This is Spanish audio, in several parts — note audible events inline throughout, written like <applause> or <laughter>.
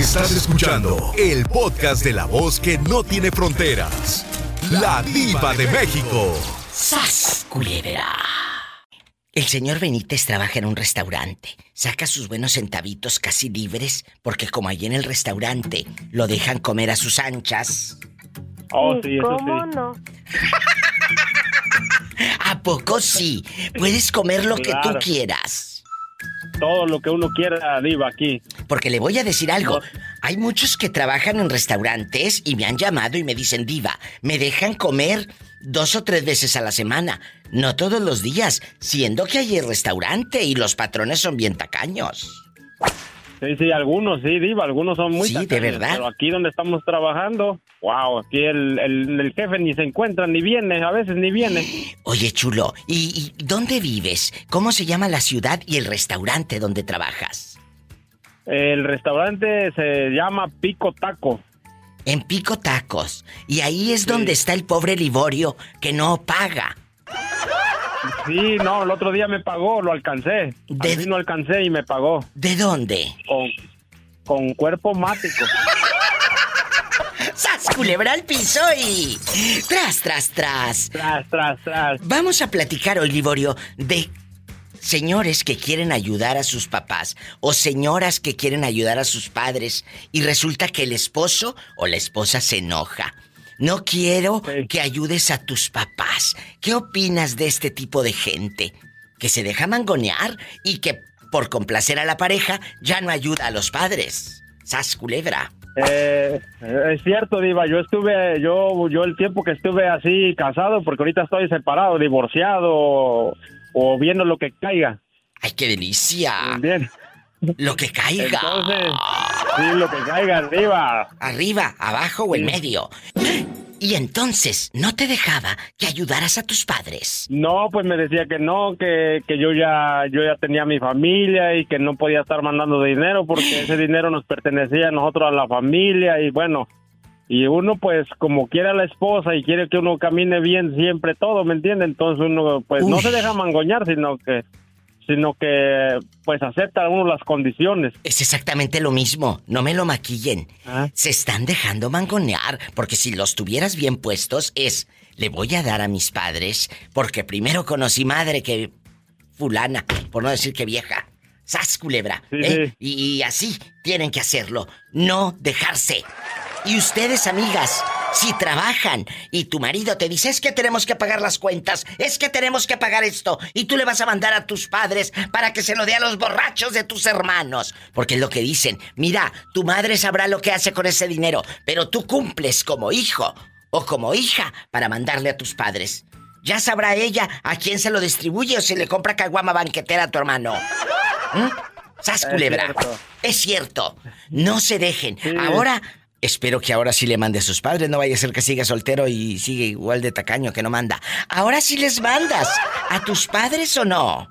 Estás escuchando el podcast de la voz que no tiene fronteras. La diva de México. ¡Sas, culebra! El señor Benítez trabaja en un restaurante. Saca sus buenos centavitos casi libres porque como allí en el restaurante lo dejan comer a sus anchas. Oh, sí, eso ¿Cómo sí. no? <laughs> ¿A poco sí? Puedes comer lo que tú quieras. Todo lo que uno quiera, Diva, aquí. Porque le voy a decir algo. Hay muchos que trabajan en restaurantes y me han llamado y me dicen, diva, me dejan comer dos o tres veces a la semana. No todos los días, siendo que hay el restaurante y los patrones son bien tacaños. Sí, sí, algunos sí, Diva, algunos son muy Sí, de verdad. Pero aquí donde estamos trabajando, wow, aquí el, el, el jefe ni se encuentra, ni viene, a veces ni viene. Oye, chulo, ¿y, y dónde vives? ¿Cómo se llama la ciudad y el restaurante donde trabajas? El restaurante se llama Pico Taco. En Pico Tacos. Y ahí es donde está el pobre Liborio que no paga. Sí, no, el otro día me pagó, lo alcancé. De- lo alcancé y me pagó. ¿De dónde? Con, con cuerpo mático. ¡Sas, culebra al piso y... Tras, tras, tras. Tras, tras, tras. Vamos a platicar hoy, Liborio, de señores que quieren ayudar a sus papás o señoras que quieren ayudar a sus padres y resulta que el esposo o la esposa se enoja. No quiero Sí. que ayudes a tus papás. ¿Qué opinas de este tipo de gente? Que se deja mangonear y que por complacer a la pareja ya no ayuda a los padres. ¡Sas, culebra! Eh, es cierto, Diva, yo estuve, yo, yo el tiempo que estuve así casado, porque ahorita estoy separado, divorciado, o, o viendo lo que caiga. ¡Ay, qué delicia! Bien. Lo que caiga. Entonces, sí, lo que caiga, Diva. Arriba, abajo o en medio. Y entonces, ¿no te dejaba que ayudaras a tus padres? No, pues me decía que no, que, que yo ya yo ya tenía mi familia y que no podía estar mandando dinero porque ese dinero nos pertenecía a nosotros a la familia y bueno, y uno pues como quiere a la esposa y quiere que uno camine bien siempre todo, ¿me entiende? Entonces uno pues no se deja mangoñar, sino que sino que pues acepta uno las condiciones. Es exactamente lo mismo, no me lo maquillen. Ah. Se están dejando mangonear, porque si los tuvieras bien puestos es, le voy a dar a mis padres, porque primero conocí madre que fulana, por no decir que vieja. ¡Sas, culebra! Sí, ¿eh? sí. Y, y así tienen que hacerlo, no dejarse. Y ustedes, amigas, si trabajan y tu marido te dice es que tenemos que pagar las cuentas, es que tenemos que pagar esto, y tú le vas a mandar a tus padres para que se lo dé a los borrachos de tus hermanos. Porque es lo que dicen, mira, tu madre sabrá lo que hace con ese dinero, pero tú cumples como hijo o como hija para mandarle a tus padres. Ya sabrá ella a quién se lo distribuye o si le compra caguama banquetera a tu hermano. ¿Mm? ¡Sas, culebra! Es cierto. No se dejen. Sí. Ahora, espero que ahora sí le mande a sus padres. No vaya a ser que siga soltero y sigue igual de tacaño que no manda. Ahora sí les mandas. ¿A tus padres o no?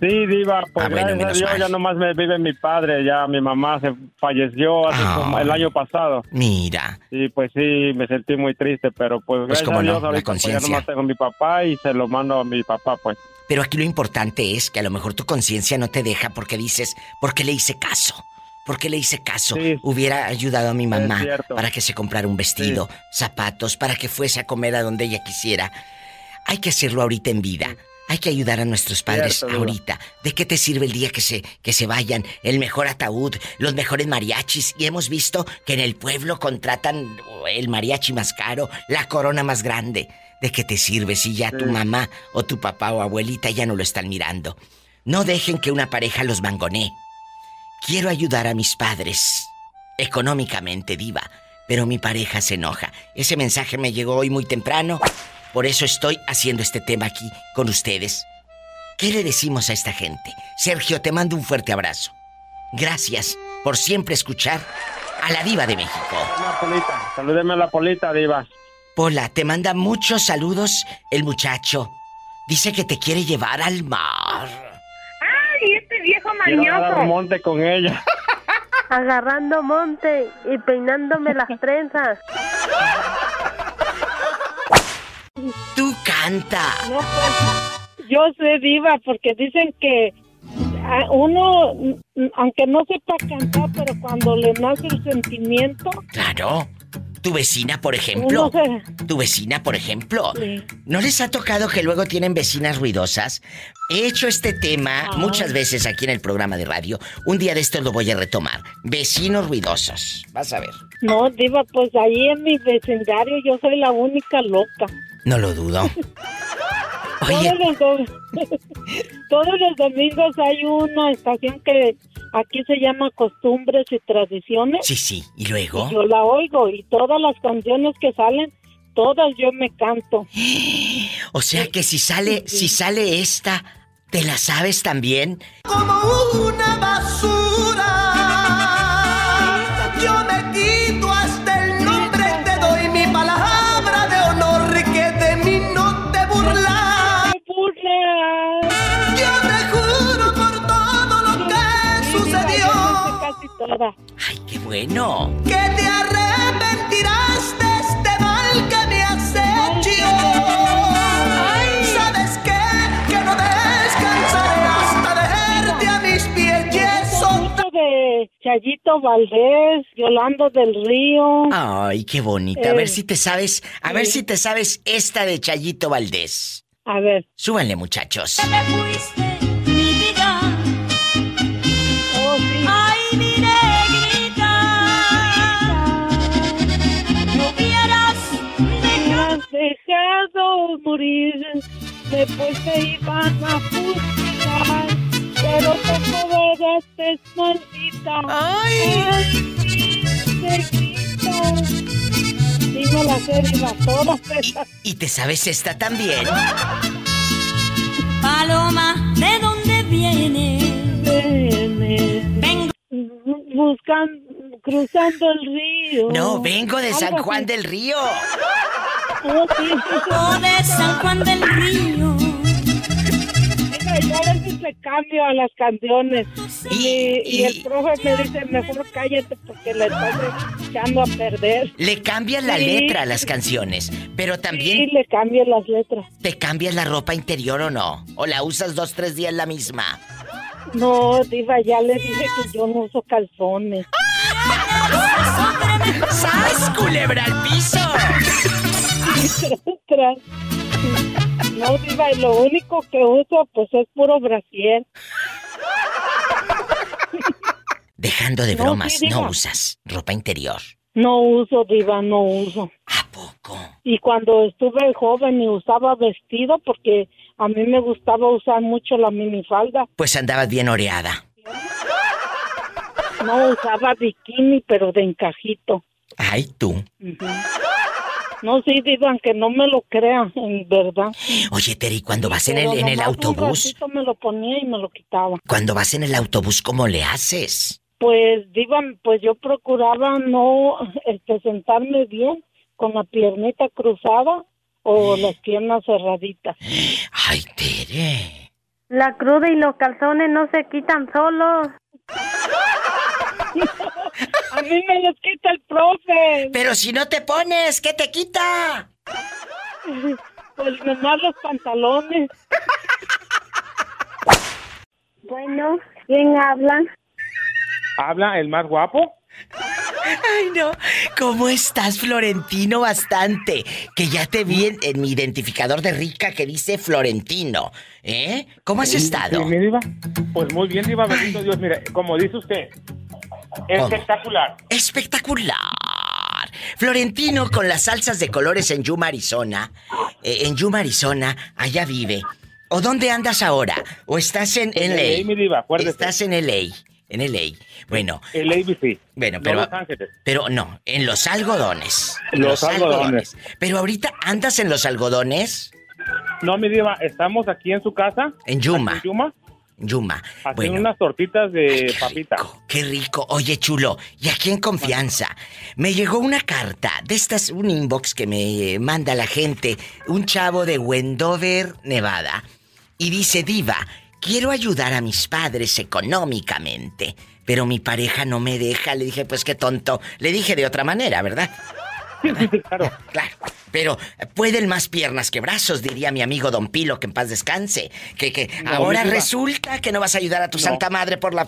Sí, Diva, pues Ah, bueno, a Dios mal. ya nomás me vive mi padre, ya mi mamá se falleció hace Ah. como el año pasado. Mira. Sí, pues sí, me sentí muy triste, pero pues, gracias cómo a no, la pues, ya nomás tengo a mi papá y se lo mando a mi papá, pues. Pero aquí lo importante es que a lo mejor tu conciencia no te deja porque dices, ¿por qué le hice caso? ¿Por qué le hice caso? Sí. Hubiera ayudado a mi mamá para que se comprara un vestido, zapatos, para que fuese a comer a donde ella quisiera. Hay que hacerlo ahorita en vida. Hay que ayudar a nuestros padres Cierto, ahorita. ¿De qué te sirve el día que se, que se vayan? El mejor ataúd, los mejores mariachis. Y hemos visto que en el pueblo contratan el mariachi más caro, la corona más grande. ¿De qué te sirve si ya tu mamá o tu papá o abuelita ya no lo están mirando? No dejen que una pareja los mangonee. Quiero ayudar a mis padres. Económicamente, diva. Pero mi pareja se enoja. Ese mensaje me llegó hoy muy temprano. Por eso estoy haciendo este tema aquí con ustedes. ¿Qué le decimos a esta gente? Sergio, te mando un fuerte abrazo. Gracias por siempre escuchar a la diva de México. Polita, salúdeme a la polita, Diva. Pola, te manda muchos saludos el muchacho. Dice que te quiere llevar al mar. ¡Ay, este viejo Quiero dar un mañoso! monte con ella. <laughs> Agarrando monte y peinándome las <laughs> trenzas. Tú canta. No, pues, yo sé diva porque dicen que a- uno, mm, aunque no sepa cantar, pero cuando le nace el sentimiento, Claro. Tu vecina, por ejemplo. Tu vecina, por ejemplo. Sí. ¿No les ha tocado que luego tienen vecinas ruidosas? He hecho este tema Ah. muchas veces aquí en el programa de radio. Un día de estos lo voy a retomar. Vecinos ruidosos. Vas a ver. No, Diva, pues ahí en mi vecindario yo soy la única loca. No lo dudo. <laughs> Oye, Todos los, dom- <laughs> todos los domingos hay una estación que aquí se llama Costumbres y Tradiciones. sí, sí. ¿Y luego? Yo la oigo y todas las canciones que salen, todas yo me canto. <gasps> O sea que si sale, si sale esta, ¿te la sabes también? como una basura. <laughs> Yo me me. ¡Ay, qué bueno! que te arrepentirás de este mal que me has hecho. ¿Sabes qué? Que no descansaré hasta dejarte a mis pies y eso de Chayito Valdés, Yolando del Río. Ay, qué bonita. A ver si te sabes, a ver si te sabes esta de Chayito Valdés. A ver, Súbanle, muchachos. Te fuiste, dejado morir, después te iban a fusilar, pero como vedaste maldita. ¡Ay! Negrita. Sí, me la sé, Diva, todas Y, esas. y te sabes esta también. Paloma, ¿de dónde vienes? Viene Vengo buscando, cruzando el río. No, vengo de San Juan del Río. Oh, sí. o de San Juan del Río. Mira, yo a veces le cambio a las canciones. Y, Y- y el profe me dice, mejor cállate porque le estás echando a perder. Le cambias la Sí. letra a las canciones, pero también le cambio las letras. te cambias la ropa interior o no. O la usas dos, tres días la misma. No, Diva, ya le dije que yo no uso calzones. ¡Sas, culebra al piso! No, Diva, y lo único que uso pues es puro brasier. Dejando de No, bromas, no diga. usas ropa interior. No uso, Diva, no uso. ¿A poco? Y cuando estuve joven y usaba vestido, porque a mí me gustaba usar mucho la minifalda, Pues andabas bien oreada. no usaba bikini, pero de encajito. Ay, tú. No, sí, digo, aunque no me lo crean, en verdad. Oye, Terry, cuando vas en el, en el Un autobús, ratito me lo ponía y me lo quitaba. cuando vas en el autobús, ¿cómo le haces? Pues, diva, pues yo procuraba no este, sentarme bien, con la piernita cruzada o las piernas cerraditas. <gasps> Ay, Tere. La cruda y los calzones no se quitan solos. <laughs> A mí me los quita el profe. Pero si no te pones, ¿qué te quita? <laughs> Pues nomás los pantalones. <laughs> Bueno, ¿quién habla? ¿Habla el más guapo? Ay, no. ¿Cómo estás, Florentino? Bastante. Que ya te vi en, en mi identificador de rica que dice Florentino. ¿Eh? ¿Cómo has estado? Sí, mi diva. Pues muy bien, diva, bendito Dios. Mire, como dice usted, espectacular. Espectacular. Florentino con las salsas de colores en Yuma, Arizona. Eh, en Yuma, Arizona, allá vive. ¿O dónde andas ahora? ¿O estás en En LA? LA, mi diva. Estás en LA. En LA. Bueno, El ABC. bueno, no pero. Los Ángeles. Pero no, en los algodones. En Los algodones. Pero ahorita andas en los algodones. No, mi diva, estamos aquí en su casa. En Yuma. En Yuma, Yuma. haciendo Bueno. unas tortitas de Ay, qué papita. rico, qué rico. Oye, chulo, y aquí en confianza, me llegó una carta de estas, un inbox que me manda la gente, un chavo de Wendover, Nevada, y dice, Diva, quiero ayudar a mis padres económicamente, pero mi pareja no me deja. Le dije, pues qué tonto. Le dije de otra manera, ¿verdad? Sí, sí, sí, claro. <laughs> Claro. Pero pueden más piernas que brazos, diría mi amigo Don Pilo, que en paz descanse. Que, que No, ahora resulta que no vas a ayudar a tu No. santa madre por la.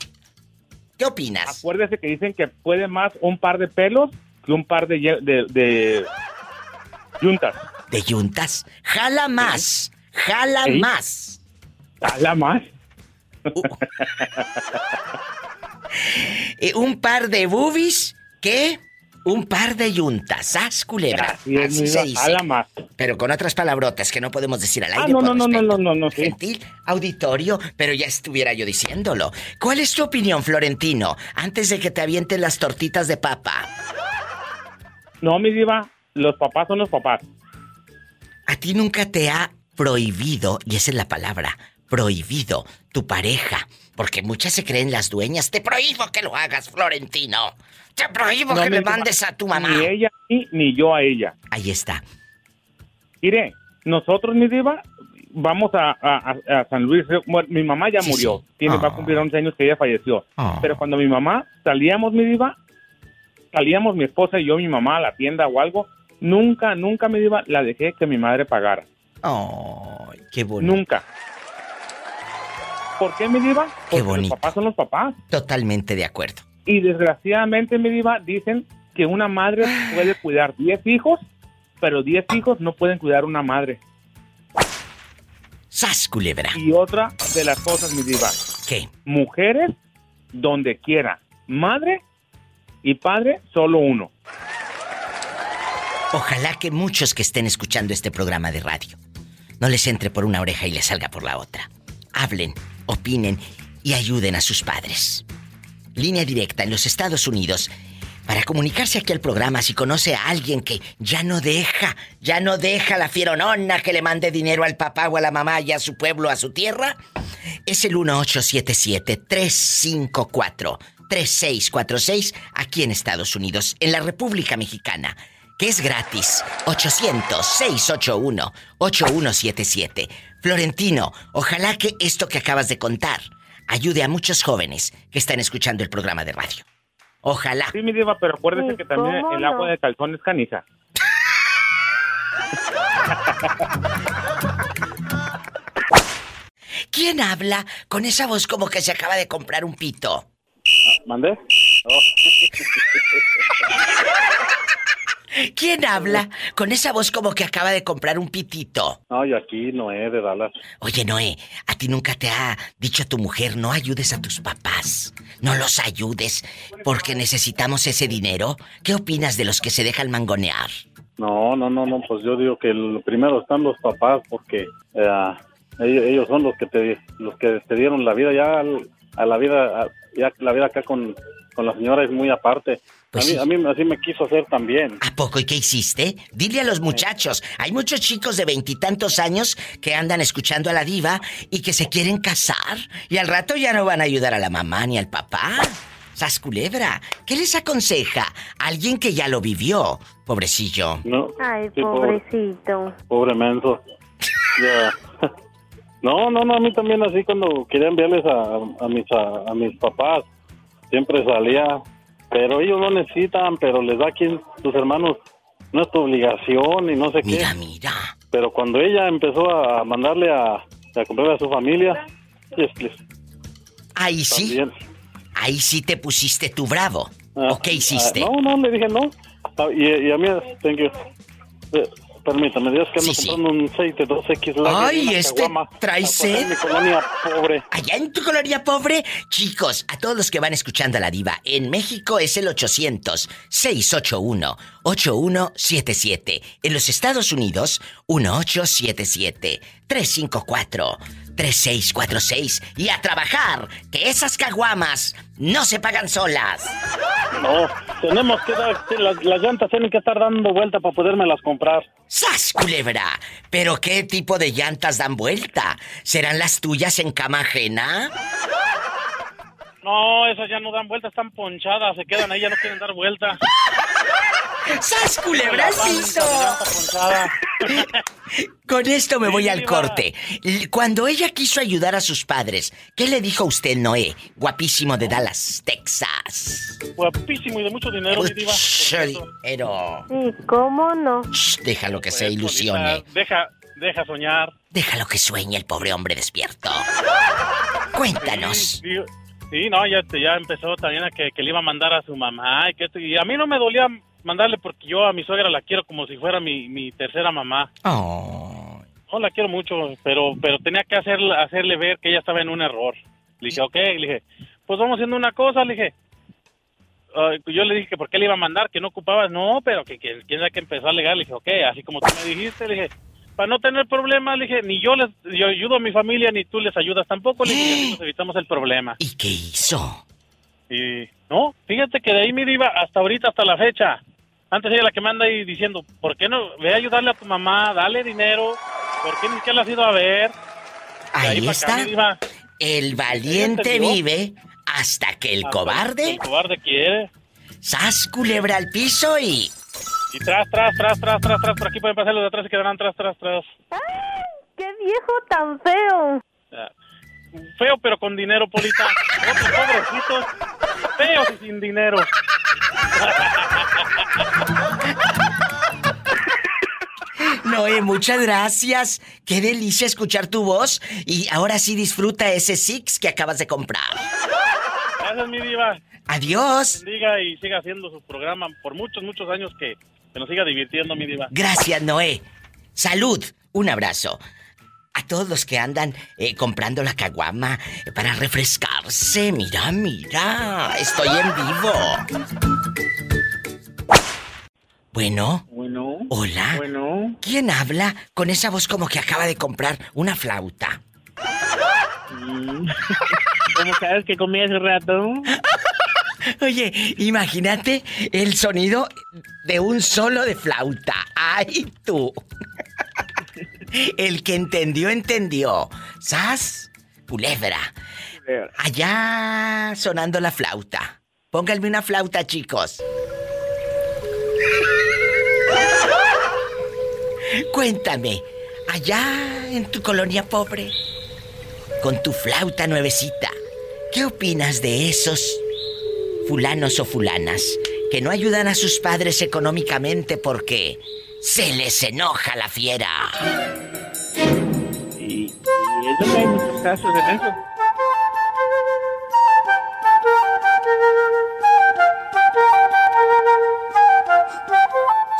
¿Qué opinas? Acuérdese que dicen que puede más un par de pelos que un par de, de, de yuntas. De yuntas. Jala más. Jala más. ¿Jala más? Eh, un par de boobies que un par de yuntas. ¿Sas, culebra? Así es, Así mi se dice. jala más. Pero con otras palabrotas que no podemos decir al Ah, aire. no, por no, no, no, respeto. no, no, no, sí. Gentil auditorio, pero ya estuviera yo diciéndolo. ¿Cuál es tu opinión, Florentino? Antes de que te avienten las tortitas de papa. No, mi diva, los papás son los papás. ¿A ti nunca te ha prohibido, y esa es la palabra, prohibido tu pareja? Porque muchas se creen las dueñas. Te prohíbo que lo hagas, Florentino. Te prohíbo No, que le diva, mandes a tu mamá. Ni ella a mí, ni yo a ella. Ahí está. Mire, nosotros, mi diva, vamos a, a- San Luis. Mi mamá ya Sí, murió. sí. Tiene, va Ah. a cumplir 11 años que ella falleció. Ah. Pero cuando mi mamá salíamos, mi diva, salíamos mi esposa y yo, mi mamá, a la tienda o algo, nunca, nunca, mi diva, la dejé que mi madre pagara. Ay, qué bonito. Nunca. ¿Por qué, mi diva? Porque bonito. los papás son los papás. Totalmente de acuerdo. Y desgraciadamente, mi diva, dicen que una madre puede cuidar 10 hijos, pero 10 hijos no pueden cuidar una madre. ¡Sas, culebra! Y otra de las cosas, mi diva, ¿Qué? mujeres donde quiera, madre y padre solo uno. Ojalá que muchos que estén escuchando este programa de radio no les entre por una oreja y les salga por la otra. Hablen, opinen y ayuden a sus padres. Línea directa en los Estados Unidos. Para comunicarse aquí al programa, si conoce a alguien que ya no deja, ya no deja la fieronona que le mande dinero al papá o a la mamá y a su pueblo, a su tierra, es el 1877-354-3646 aquí en Estados Unidos, en la República Mexicana, que es gratis. 800-681-8177. Florentino, ojalá que esto que acabas de contar ayude a muchos jóvenes que están escuchando el programa de radio. Ojalá. Sí, mi diva, pero acuérdese Sí, que también ¿cómo el no? agua de calzón es caniza. ¿Quién habla con esa voz como que se acaba de comprar un pito? ¿Mandé? ¿Quién habla con esa voz como que acaba de comprar un pitito? No, aquí Noé de Dallas. Oye, Noé, ¿a ti nunca te ha dicho tu mujer no ayudes a tus papás? No los ayudes porque necesitamos ese dinero. ¿Qué opinas de los que se dejan mangonear? No, no, no, no, pues yo digo que primero están los papás porque eh, ellos, son los que te los que te dieron la vida ya al- a la vida ya la vida acá con, con la señora es muy aparte. Pues a mí sí. a mí así me quiso hacer también. ¿A poco y qué hiciste? Dile a los muchachos. Hay muchos chicos de veintitantos años que andan escuchando a la diva y que se quieren casar. Y al rato ya no van a ayudar a la mamá ni al papá. Sas culebra, ¿qué les aconseja? Alguien que ya lo vivió, pobrecillo. No, Ay, sí, pobrecito. pobre menso. Ya. <laughs> No, no, no, a mí también así cuando quería enviarles a, a mis a, a mis papás siempre salía, pero ellos no necesitan, pero les da quien sus hermanos no es tu obligación y no sé qué. Mira, mira. Pero cuando ella empezó a mandarle a, a comprarle a su familia, es que Ahí sí, también. ahí sí te pusiste tú bravo. Ah, ¿O qué hiciste? ah, no, no, le dije no. Ah, y, y a mí, thank you. Permítame, Dios que ando Sí, sí. comprando un 6 de 2X Lager Ay, y este trae sed. mi colonia pobre. Allá en tu colonia pobre, chicos, a todos los que van escuchando a la diva, en México es el 800-681-8177. En los Estados Unidos, 1877-354-3646. Y a trabajar, que esas caguamas no se pagan solas. No, tenemos que dar, las, las llantas tienen que estar dando vuelta para podérmelas comprar. ¡Sas, culebra! ¿Pero qué tipo de llantas dan vuelta? ¿Serán las tuyas en cama ajena? No, esas ya no dan vuelta, están ponchadas, se quedan ahí, ya no quieren dar vuelta. <laughs> ¡Sas, culebra al piso! Con esto me voy al corte. Cuando ella quiso ayudar a sus padres, ¿qué le dijo usted, Noé? Guapísimo de Dallas, Texas. guapísimo y de mucho dinero, mi diva. ¿Y cómo no? déjalo que se Pues, ilusione. Polita, Deja, deja soñar. Déjalo que sueñe el pobre hombre despierto. <laughs> Cuéntanos. Sí, sí, no, ya, ya empezó también a que, que le iba a mandar a su mamá y que y a mí no me dolía mandarle porque yo a mi suegra la quiero como si fuera mi, mi tercera mamá. Oh, No, la quiero mucho, pero pero tenía que hacer, hacerle ver que ella estaba en un error. Le dije, ok, le dije, pues vamos haciendo una cosa, le dije. Ah, yo le dije que por qué le iba a mandar, que no ocupabas, no, pero que, que quién sabe que empezó a alegar, le dije, ok, así como tú me dijiste, le dije, para no tener problemas, le dije, ni yo les yo ayudo a mi familia, ni tú les ayudas tampoco, le dije, y así nos evitamos el problema. ¿y qué hizo? Y no, fíjate que de ahí mi diva hasta ahorita, hasta la fecha. Antes ella la que manda ahí diciendo, ¿por qué no? Ve a ayudarle a tu mamá, dale dinero. ¿Por qué ni siquiera la has ido a ver? Ahí acá, está. diva. El valiente vive hasta que el Hasta cobarde, El cobarde quiere. sas culebra al piso y... Y tras, tras, tras, tras, tras, tras. Por aquí pueden pasar los de atrás y quedarán tras, tras, tras. ¡Qué viejo tan feo! Feo, pero con dinero, Polita. Otros pobrecitos. Feos y sin dinero. Noé, muchas gracias. Qué delicia escuchar tu voz. Y ahora sí disfruta ese Six que acabas de comprar. Gracias, mi diva. Adiós. Bendiga y siga haciendo su programa por muchos, muchos años que, que nos siga divirtiendo, mi diva. Gracias, Noé. Salud. Un abrazo. A todos los que andan eh, comprando la caguama eh, para refrescarse. Mira, mira. Estoy en vivo. Bueno. Bueno. Hola. Bueno. ¿Quién habla con esa voz como que acaba de comprar una flauta? <laughs> ¿Cómo sabes que comí hace rato? Oye, imagínate el sonido de un solo de flauta. ¡Ay, tú! El que entendió, entendió. ¿Sas? Culebra. Allá sonando la flauta. Pónganme una flauta, chicos. Cuéntame, allá en tu colonia pobre, con tu flauta nuevecita, ¿qué opinas de esos fulanos o fulanas que no ayudan a sus padres económicamente porque se les enoja la fiera? Y, y eso que hay muchos casos en eso.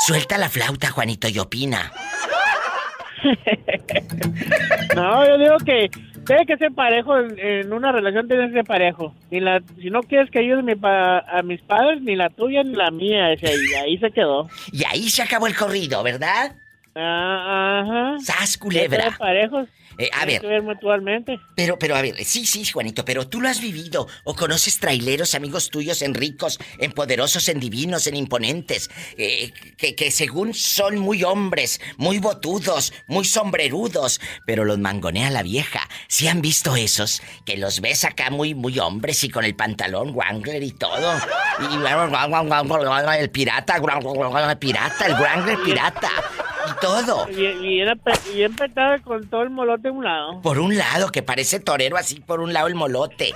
Suelta la flauta, Juanito, y opina. <laughs> No, yo digo que tiene que ser parejo en, en una relación, tiene que ser parejo. Ni la, si no quieres que ayude mi pa- a mis padres, ni la tuya ni la mía, ese, y ahí se quedó. Y ahí se acabó el corrido, ¿verdad? Ah, ajá. ¡Sas, culebra! parejos. Eh, a ver, que ver mutuamente. Pero, pero a ver, sí, sí, Juanito, pero tú lo has vivido. ¿O conoces traileros, amigos tuyos, en ricos, en poderosos, en divinos, en imponentes? eh, que, que según son muy hombres, muy botudos, muy sombrerudos, pero los mangonea la vieja. ¿Sí han visto esos? Que los ves acá muy, muy hombres y con el pantalón Wrangler y todo. Y el pirata, el pirata, el Wrangler pirata. Y todo. Y, y bien petado con todo el molote a un lado. Por un lado, que parece torero así, por un lado el molote.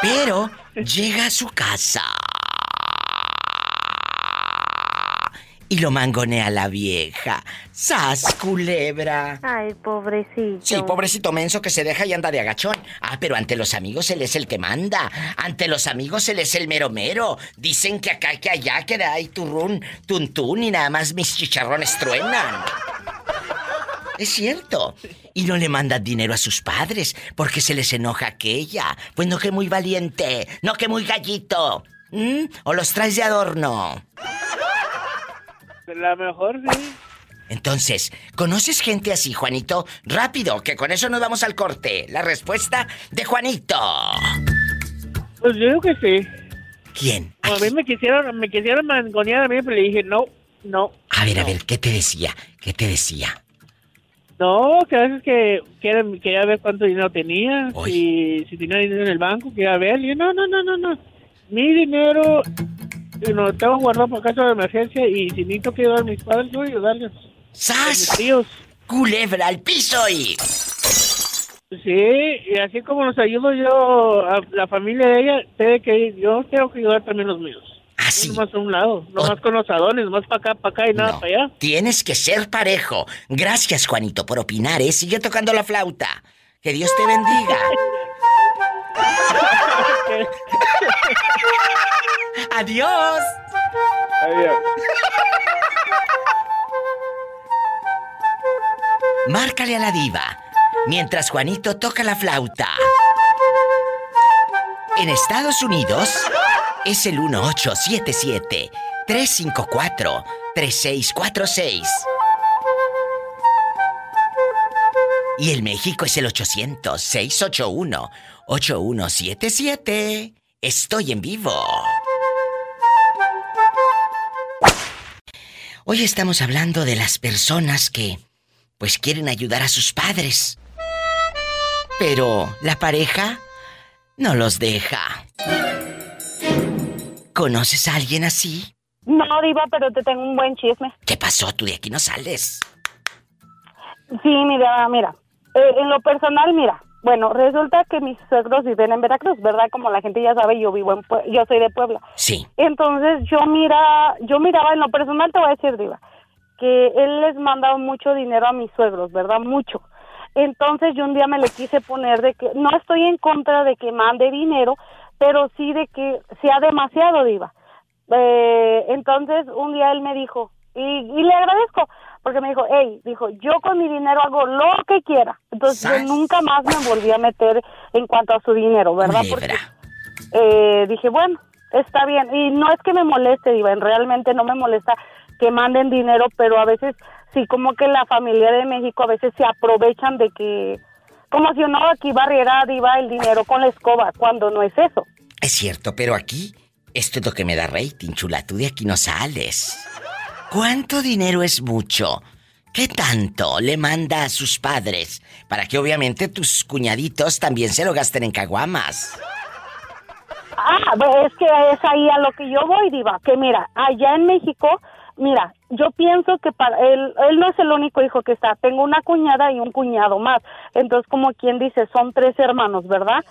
Pero llega a su casa. Y lo mangonea la vieja. ¡Sas, culebra! Ay, pobrecito. Sí, pobrecito menso que se deja y anda de agachón. Ah, pero ante los amigos él es el que manda. Ante los amigos él es el mero mero. Dicen que acá, que allá, que de ahí turrún, tuntún y nada más mis chicharrones truenan. Es cierto. Y no le mandan dinero a sus padres porque se les enoja aquella. Pues no que muy valiente, no que muy gallito. ¿Mm? O los traes de adorno. La mejor, sí. Entonces, ¿conoces gente así, Juanito? Rápido, que con eso nos vamos al corte. La respuesta de Juanito. Pues yo digo que sí. ¿Quién? A mí me quisieron, me quisieron mangonear a mí, pero le dije, no, no. A ver, a ver, ¿qué te decía? ¿Qué te decía? No, que a veces que quería, quería ver cuánto dinero tenía, si, si tenía dinero en el banco, quería ver. Y yo, no, no, no, no, no. Mi dinero lo tengo guardado para caso de emergencia y si necesito que ayudar a mis padres, yo voy a ayudarles. ¡Sas! A mis tíos. Culebra al piso y... Sí, y así como los ayudo yo a la familia de ella, tiene que yo tengo que ayudar también los míos. Así. Nomás a un lado, nomás con los adones, nomás para acá, para acá y nada No, para allá. Tienes que ser parejo. Gracias, Juanito, por opinar, ¿eh? Sigue tocando la flauta. Que Dios te bendiga. <laughs> Adiós. Adiós. Márcale a la diva. Mientras Juanito toca la flauta. En Estados Unidos es el 1877-354-3646. Y el México es el 800-681-8177. Estoy en vivo. Hoy estamos hablando de las personas que, pues, quieren ayudar a sus padres. Pero la pareja no los deja. ¿Conoces a alguien así? No, Diva, pero te tengo un buen chisme. ¿Qué pasó? Tú de aquí no sales. Sí, mira, mira. Eh, en lo personal, mira. Bueno, resulta que mis suegros viven en Veracruz, ¿verdad? Como la gente ya sabe, yo vivo en Pue- yo soy de Puebla. Sí. Entonces yo mira, yo miraba en lo personal te voy a decir, Diva, que él les mandaba mucho dinero a mis suegros, ¿verdad? Mucho. Entonces yo un día me le quise poner de que no estoy en contra de que mande dinero, pero sí de que sea demasiado, Diva. Eh, entonces un día él me dijo, y, y le agradezco, porque me dijo, hey, dijo, yo con mi dinero hago lo que quiera. Entonces yo nunca más me volví a meter en cuanto a su dinero, ¿verdad? Porque eh, dije, bueno, está bien. Y no es que me moleste, Diva, realmente no me molesta que manden dinero, pero a veces sí, como que la familia de México a veces se aprovechan de que, como si uno aquí barriera, Diva, el dinero con la escoba, cuando no es eso. Es cierto, pero aquí, esto es lo que me da rating, chula. Tú de aquí no sales. ¿Cuánto dinero es mucho? ¿Qué tanto le manda a sus padres? Para que obviamente tus cuñaditos también se lo gasten en caguamas. Ah, pues es que es ahí a lo que yo voy, Diva. Que mira, allá en México, mira, yo pienso que para él, él no es el único hijo que está. Tengo una cuñada y un cuñado más. Entonces, como quien dice, son tres hermanos, ¿verdad?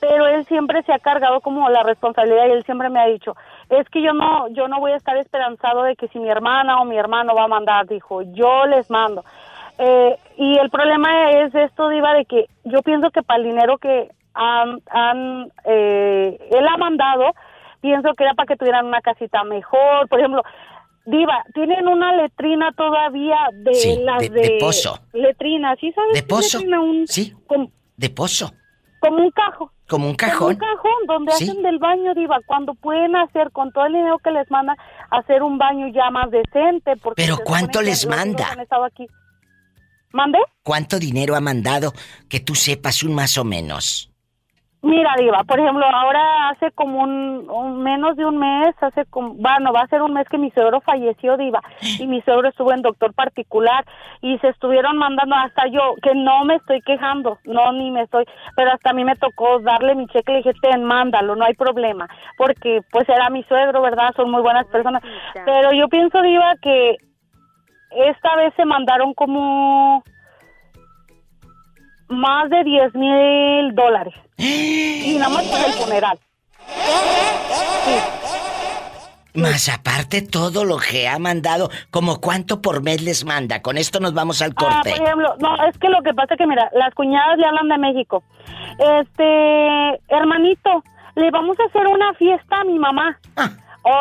Pero él siempre se ha cargado como la responsabilidad y él siempre me ha dicho, es que yo no, yo no voy a estar esperanzado de que si mi hermana o mi hermano va a mandar, dijo, yo les mando. Eh, y el problema es esto, Diva, de que yo pienso que para el dinero que eh, él ha mandado, pienso que era para que tuvieran una casita mejor. Por ejemplo, Diva, tienen una letrina todavía de Sí, las de- de, de pozo. Letrina, ¿sí sabes? ¿De pozo? letrina? Un- Sí. Como, De pozo. como un cajo. Como un Como cajón. un cajón donde Sí. hacen del baño, Diva, cuando pueden hacer con todo el dinero que les mandan, hacer un baño ya más decente. Porque Pero ¿cuánto les manda? ¿Mande? ¿Cuánto dinero ha mandado que tú sepas un más o menos? Mira, Diva, por ejemplo, ahora hace como un, un- menos de un mes, hace como, bueno, va a ser un mes que mi suegro falleció, Diva, y mi suegro estuvo en doctor particular y se estuvieron mandando hasta yo, que no me estoy quejando, no, ni me estoy, pero hasta a mí me tocó darle mi cheque, le dije, ten, mándalo, no hay problema, porque pues era mi suegro, ¿verdad? Son muy buenas personas, pero yo pienso, Diva, que esta vez se mandaron como más de 10 mil dólares. Y nada más para el funeral. Más aparte todo lo que ha mandado, como cuánto por mes les manda. Con esto nos vamos al Ah, corte. por ejemplo, no, es que lo que pasa es que, mira, las cuñadas le hablan de México. Este, hermanito, le vamos a hacer una fiesta a mi mamá. Ah.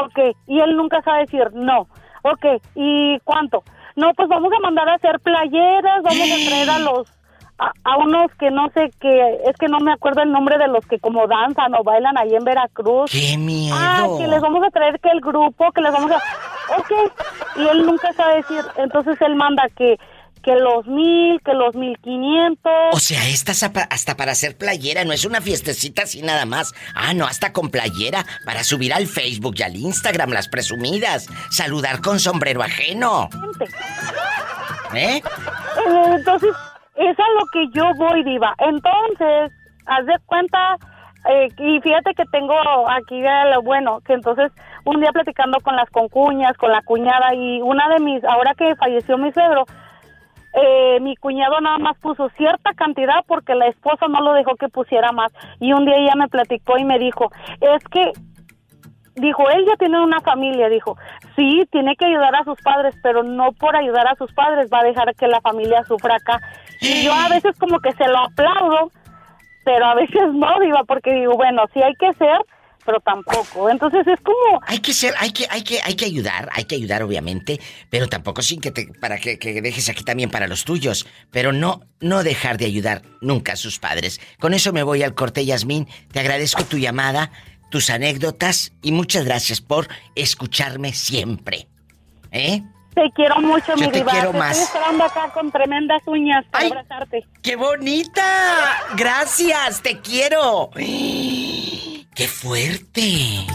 Ok, y él nunca sabe decir no. Ok, ¿y cuánto? No, pues vamos a mandar a hacer playeras, vamos a traer a <gasps> los a, a unos que no sé qué, es que no me acuerdo el nombre de los que como danzan o bailan ahí en Veracruz. ¡Qué miedo! Ah, que les vamos a traer que el grupo, que les vamos a... Ok, y él nunca sabe decir, entonces él manda que, que los mil, que los mil quinientos. O sea, esta es hasta para hacer playera, no es una fiestecita así nada más. Ah, no, hasta con playera para subir al Facebook y al Instagram las presumidas. Saludar con sombrero ajeno. ¿Eh? Eh, Entonces, es a lo que yo voy, diva. Entonces, haz de cuenta, eh, y fíjate que tengo aquí lo bueno, que entonces un día platicando con las concuñas, con la cuñada, y una de mis, ahora que falleció mi suegro, eh, mi cuñado nada más puso cierta cantidad porque la esposa no lo dejó que pusiera más. Y un día ella me platicó y me dijo, es que dijo, él ya tiene una familia, dijo, sí, tiene que ayudar a sus padres, pero no por ayudar a sus padres va a dejar que la familia sufra acá. Y yo a veces como que se lo aplaudo, pero a veces no, diva, porque digo, bueno, sí hay que ser, pero tampoco. Entonces es como... Hay que ser, hay que, hay que, hay que ayudar, hay que ayudar obviamente, pero tampoco sin que te, para que, dejes aquí también para los tuyos. Pero no, no dejar de ayudar nunca a sus padres. Con eso me voy al corte, Yasmín. Te agradezco tu llamada, tus anécdotas y muchas gracias por escucharme siempre. ¿Eh? Te quiero mucho, Yo mi te diva. quiero Te más. Estoy esperando acá con tremendas uñas para Ay. abrazarte. ¡Qué bonita! Gracias, te quiero. ¡Qué fuerte!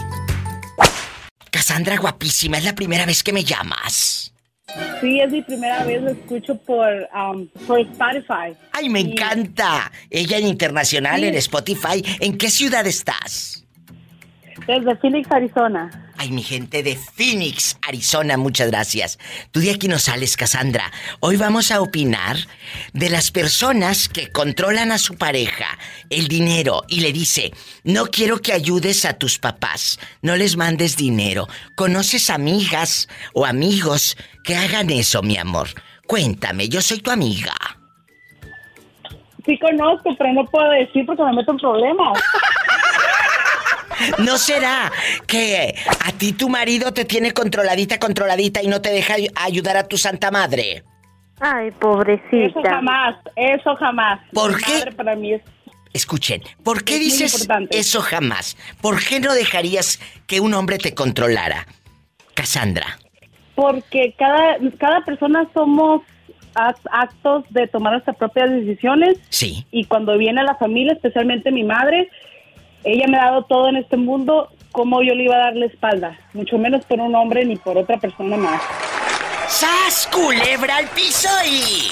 Cassandra guapísima, es la primera vez que me llamas. Sí, es mi primera vez, lo escucho por, um, por Spotify. ¡Ay, me encanta! Ella en internacional, Sí. en Spotify. ¿En qué ciudad estás? Desde Phoenix, Arizona. Ay, mi gente de Phoenix, Arizona, muchas gracias. Tú de aquí no sales, Cassandra. Hoy vamos a opinar de las personas que controlan a su pareja, el dinero, y le dice, no quiero que ayudes a tus papás, no les mandes dinero. ¿Conoces amigas o amigos que hagan eso, mi amor? Cuéntame, yo soy tu amiga. Sí conozco, pero no puedo decir porque me meto en problemas. <laughs> <laughs> ¿No será que a ti tu marido te tiene controladita, controladita y no te deja ay- ayudar a tu santa madre? Ay, pobrecita. Eso jamás, eso jamás. ¿Por Mi qué? madre para mí es... Escuchen, ¿por qué Es dices eso jamás? ¿Por qué no dejarías que un hombre te controlara? Cassandra. Porque cada, cada persona somos act- actos de tomar nuestras propias decisiones. Sí. Y cuando viene la familia, especialmente mi madre, ella me ha dado todo en este mundo, ¿cómo yo le iba a dar la espalda? Mucho menos por un hombre ni por otra persona más. ¡Sas, culebra al piso y...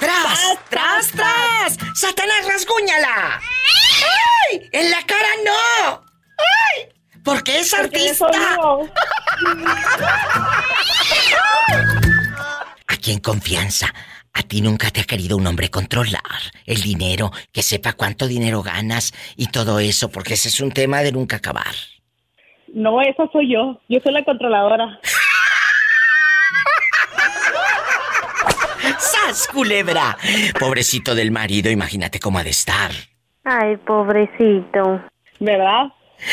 ¡Tras, tras, tras! ¡Satanás, rasguñala! ¡Ay! ¡En la cara no! ¡Ay! Porque es artista. Aquí <laughs> en confianza. A ti nunca te ha querido un hombre controlar el dinero, que sepa cuánto dinero ganas y todo eso, porque ese es un tema de nunca acabar. No, esa soy yo. Yo soy la controladora. <laughs> ¡Sas, culebra! Pobrecito del marido, imagínate cómo ha de estar. Ay, pobrecito. ¿Verdad?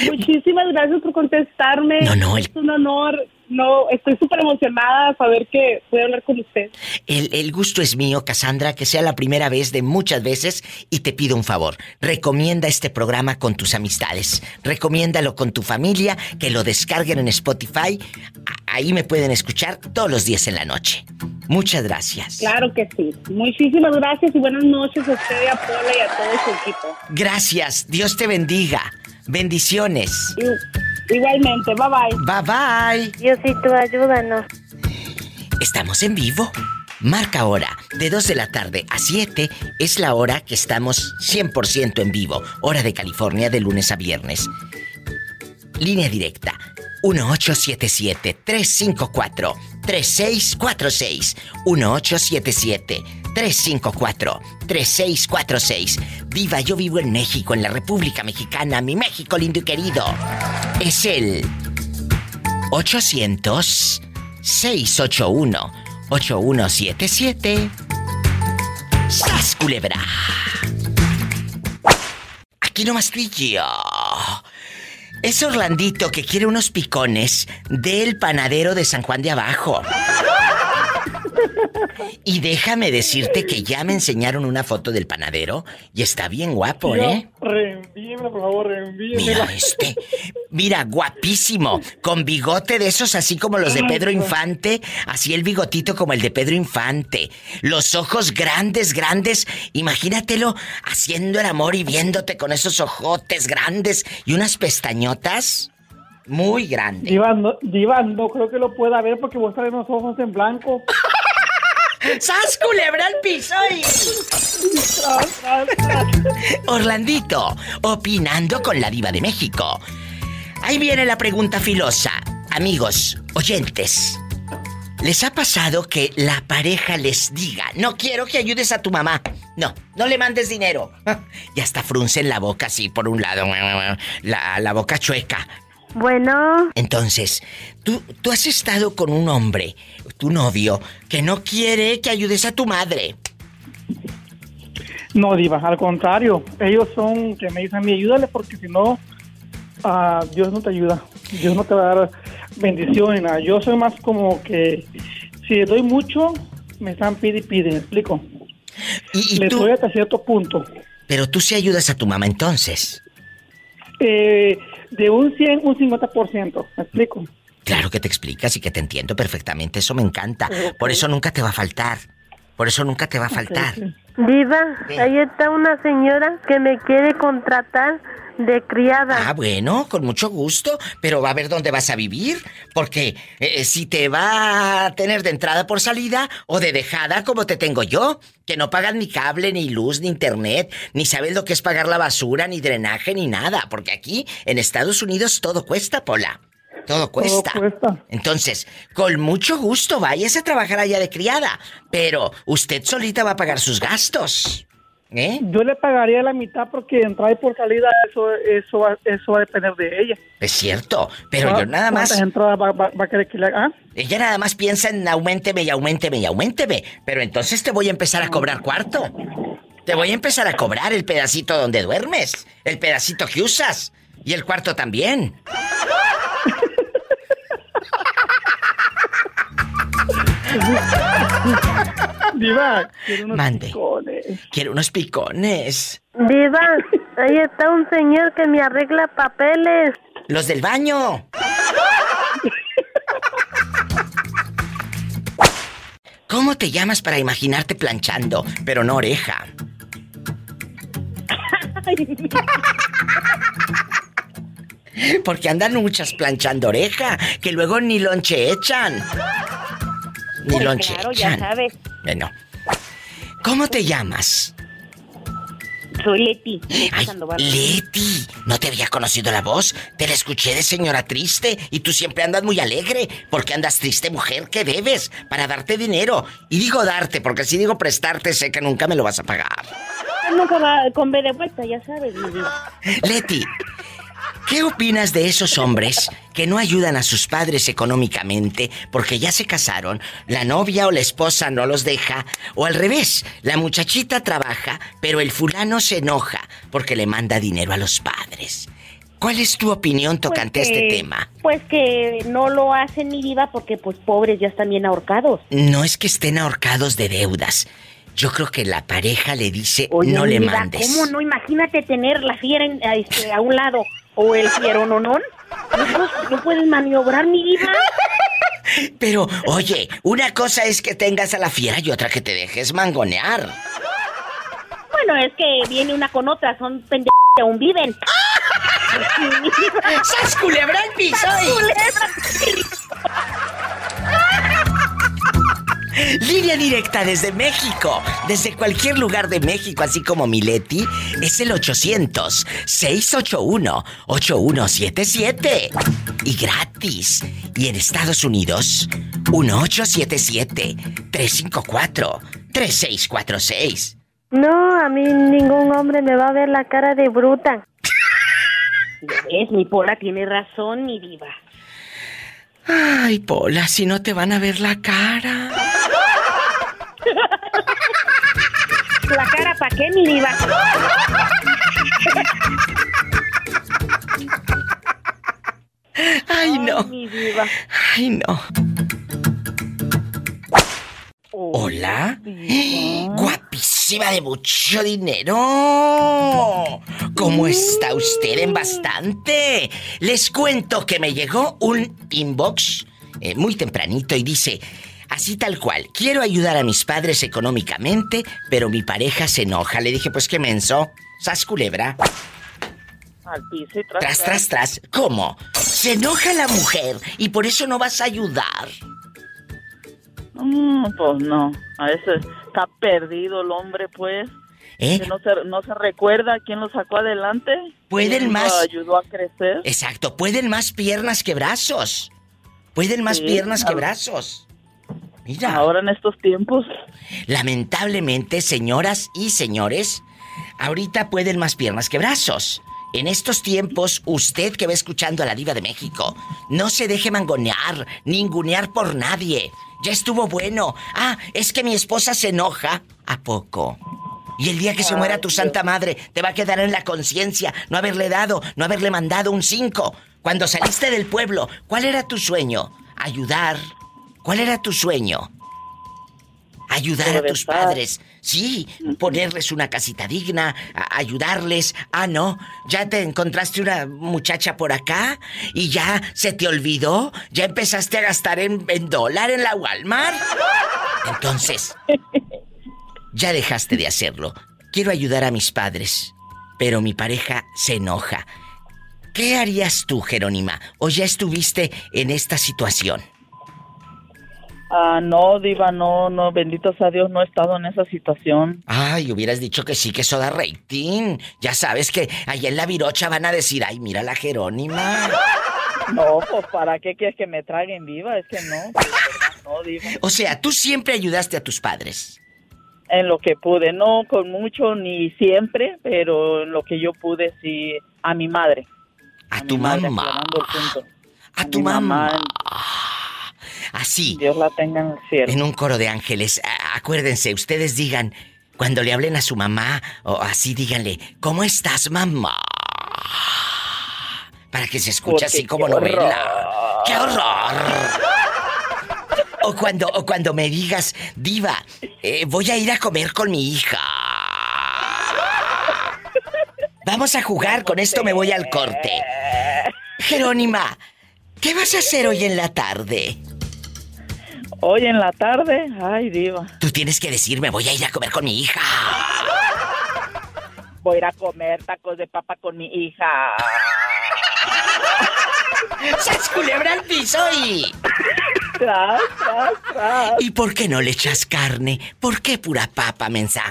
Muchísimas gracias por contestarme. No, no, el- Es un honor. No, estoy súper emocionada de saber que puedo hablar con usted. El, el gusto es mío, Cassandra, que sea la primera vez de muchas veces y te pido un favor. Recomienda este programa con tus amistades. Recomiéndalo con tu familia, que lo descarguen en Spotify. Ahí me pueden escuchar todos los días en la noche. Muchas gracias. Claro que sí. Muchísimas gracias y buenas noches a usted a Paula y a todo su equipo. Gracias. Dios te bendiga. Bendiciones. Igualmente. Bye bye. Bye bye. Diosito, ayúdanos. Estamos en vivo. Marca ahora, de 2 de la tarde a 7 es la hora que estamos 100% en vivo, hora de California de lunes a viernes. Línea directa 1877-354-3646. 1877-354-3646. Viva, yo vivo en México, en la República Mexicana, mi México lindo y querido. Es el 800-681-8177. ¡Sas, culebra! Aquí nomás tú y yo. Es Orlandito que quiere unos picones del panadero de San Juan de Abajo. Y déjame decirte que ya me enseñaron una foto del panadero y está bien guapo, ¿eh? Reenvíemela, por favor, reenvíemela. Mira este. Mira, guapísimo. Con bigote de esos así como los de Pedro Infante. Así el bigotito como el de Pedro Infante. Los ojos grandes, grandes. Imagínatelo haciendo el amor y viéndote con esos ojotes grandes y unas pestañotas muy grandes. Diva, no, Diva, no creo que lo pueda ver porque vos traes los ojos en blanco. ¡Sas, culebra al piso! y- Orlandito, opinando con la diva de México. Ahí viene la pregunta filosa. Amigos, oyentes, ¿les ha pasado que la pareja les diga, no quiero que ayudes a tu mamá? No, no le mandes dinero. <laughs> Y hasta fruncen la boca así por un lado, <laughs> la, la boca chueca. Bueno, Entonces, tú, tú has estado con un hombre, tu novio, que no quiere que ayudes a tu madre. No, Diva, al contrario. Ellos son que me dicen a mí, ayúdale porque si no, ah, Dios no te ayuda. Dios no te va a dar bendición ni nada. Yo soy más como que si le doy mucho, me están pide y pide, ¿me explico? Y, le tú- doy hasta cierto punto. Pero tú sí ayudas a tu mamá entonces. Eh, de un 100, un 50%, ¿me explico? Claro que te explicas y que te entiendo perfectamente, eso me encanta. Por eso nunca te va a faltar. Por eso nunca te va a faltar. Diva, ahí está una señora que me quiere contratar de criada. Ah, bueno, con mucho gusto, pero va a ver dónde vas a vivir, porque eh, si te va a tener de entrada por salida o de dejada como te tengo yo, que no pagas ni cable, ni luz, ni internet, ni sabes lo que es pagar la basura, ni drenaje, ni nada, porque aquí en Estados Unidos todo cuesta, Pola. Todo cuesta. Entonces, con mucho gusto, váyase a trabajar allá de criada, pero usted solita va a pagar sus gastos. ¿Eh? Yo le pagaría la mitad porque entrada y por salida, eso, eso, va, eso va a depender de ella. Es cierto, pero yo nada más... ¿Cuántas entradas va, va- va a querer que le haga? ¿Ah? Ella nada más piensa en aumenteme y aumenteme y aumenteme. Pero entonces te voy a empezar a cobrar cuarto. Te voy a empezar a cobrar el pedacito donde duermes, el pedacito que usas y el cuarto también. <laughs> Diva, quiero unos Mande. picones. Quiero unos picones. Diva, ahí está un señor que me arregla papeles. Los del baño. ¿Cómo te llamas para imaginarte planchando, pero no oreja? <laughs> Porque andan muchas planchando oreja, que luego ni lonche echan. Ni Pues lonche claro, ya sabes. Bueno. ¿Cómo te llamas? Soy Leti. Leti Ay, Sandoval. Leti, no te había conocido la voz. Te la escuché de señora triste y tú siempre andas muy alegre. porque andas triste, mujer? ¿Qué debes? Para darte dinero. Y digo darte, porque si digo prestarte, sé que nunca me lo vas a pagar. Nunca va con B de vuelta, ya sabes, mi vida. Leti, ¿qué opinas de esos hombres que no ayudan a sus padres económicamente porque ya se casaron, la novia o la esposa no los deja, o al revés, la muchachita trabaja, pero el fulano se enoja porque le manda dinero a los padres? ¿Cuál es tu opinión tocante a este tema? Pues que no lo hacen mi diva porque pues pobres ya están bien ahorcados. No es que estén ahorcados de deudas. Yo creo que la pareja le dice, Oye, no le diva, mandes. ¿Cómo no? Imagínate tener la fiera en- este, a un lado o el fiero no no. No puedes maniobrar mi diva. Pero, oye, una cosa es que tengas a la fiera y otra que te dejes mangonear. Bueno, es que viene una con otra, son pendejos que aún viven. <laughs> ¡Sas culebra al piso! <laughs> ¡Sas culebra Línea directa desde México, desde cualquier lugar de México, así como Mileti, es el 800-681-8177. Y gratis. Y en Estados Unidos, 1877-354-3646. No, a mí ningún hombre me va a ver la cara de bruta. Es mi pola tiene razón, mi diva. Ay, Pola, si no te van a ver la cara. ¿La cara para qué, mi diva? Ay, no. mi diva. Ay, no. Hola. Guapísima de mucho dinero. ¿Cómo está usted en bastante? Les cuento que me llegó un inbox eh, muy tempranito y dice, así tal cual, quiero ayudar a mis padres económicamente, pero mi pareja se enoja. Le dije, pues qué menso. Sas culebra. Al piso y tras, Tras, tras, tras. ¿Cómo? Se enoja la mujer y por eso no vas a ayudar. Mm, pues no, a veces está perdido el hombre, pues. ¿Eh? No se, no se recuerda quién lo sacó adelante. Pueden más. Lo ayudó a crecer. Exacto, pueden más piernas que brazos. Pueden más Sí, piernas que brazos. Mira. Ahora en estos tiempos. Lamentablemente, señoras y señores, ahorita pueden más piernas que brazos. en estos tiempos, usted que va escuchando a la diva de México, no se deje mangonear, ningunear por nadie. Ya estuvo bueno. Ah, es que mi esposa se enoja. ¿A poco? Y el día que se muera tu santa madre, te va a quedar en la conciencia no haberle dado, no haberle mandado un 5. Cuando saliste del pueblo, ¿cuál era tu sueño? Ayudar. ¿Cuál era tu sueño? Ayudar a tus padres. Sí, ponerles una casita digna, ayudarles. Ah, no, ya te encontraste una muchacha por acá y ya se te olvidó. Ya empezaste a gastar en, en dólar en la Walmart. Entonces, <laughs> ya dejaste de hacerlo. Quiero ayudar a mis padres, pero mi pareja se enoja. ¿Qué harías tú, Jerónima? ¿O ya estuviste en esta situación? Ah, no, Diva, no, no, bendito sea Dios, no he estado en esa situación. Ay, hubieras dicho que sí, que eso da rating. Ya sabes que allá en la virocha van a decir, ay, mira la Jerónima. No, pues ¿para qué quieres que me traguen viva? Es que no, <laughs> no, Diva. O sea, tú siempre ayudaste a tus padres. En lo que pude, no con mucho ni siempre, pero en lo que yo pude, sí, a mi madre. A, tu madre, mamá. A tu mamá. mamá. Así. Dios la tenga en el cielo. En un coro de ángeles. Acuérdense, ustedes digan, cuando le hablen a su mamá, o así díganle, ¿cómo estás, mamá? Para que se escuche Porque así qué como novela. horror. ¡Qué horror! O cuando, o cuando me digas, Diva, eh, voy a ir a comer con mi hija. Vamos a jugar, con esto me voy al corte. Jerónima, ¿qué vas a hacer hoy en la tarde? Hoy en la tarde, ay, Diva. Tú tienes que decirme, voy a ir a comer con mi hija. Voy a ir a comer tacos de papa con mi hija. ¡Sas culebra al piso y... Tras, tras, tras. ¿Y por qué no le echas carne? ¿Por qué pura papa, mensa?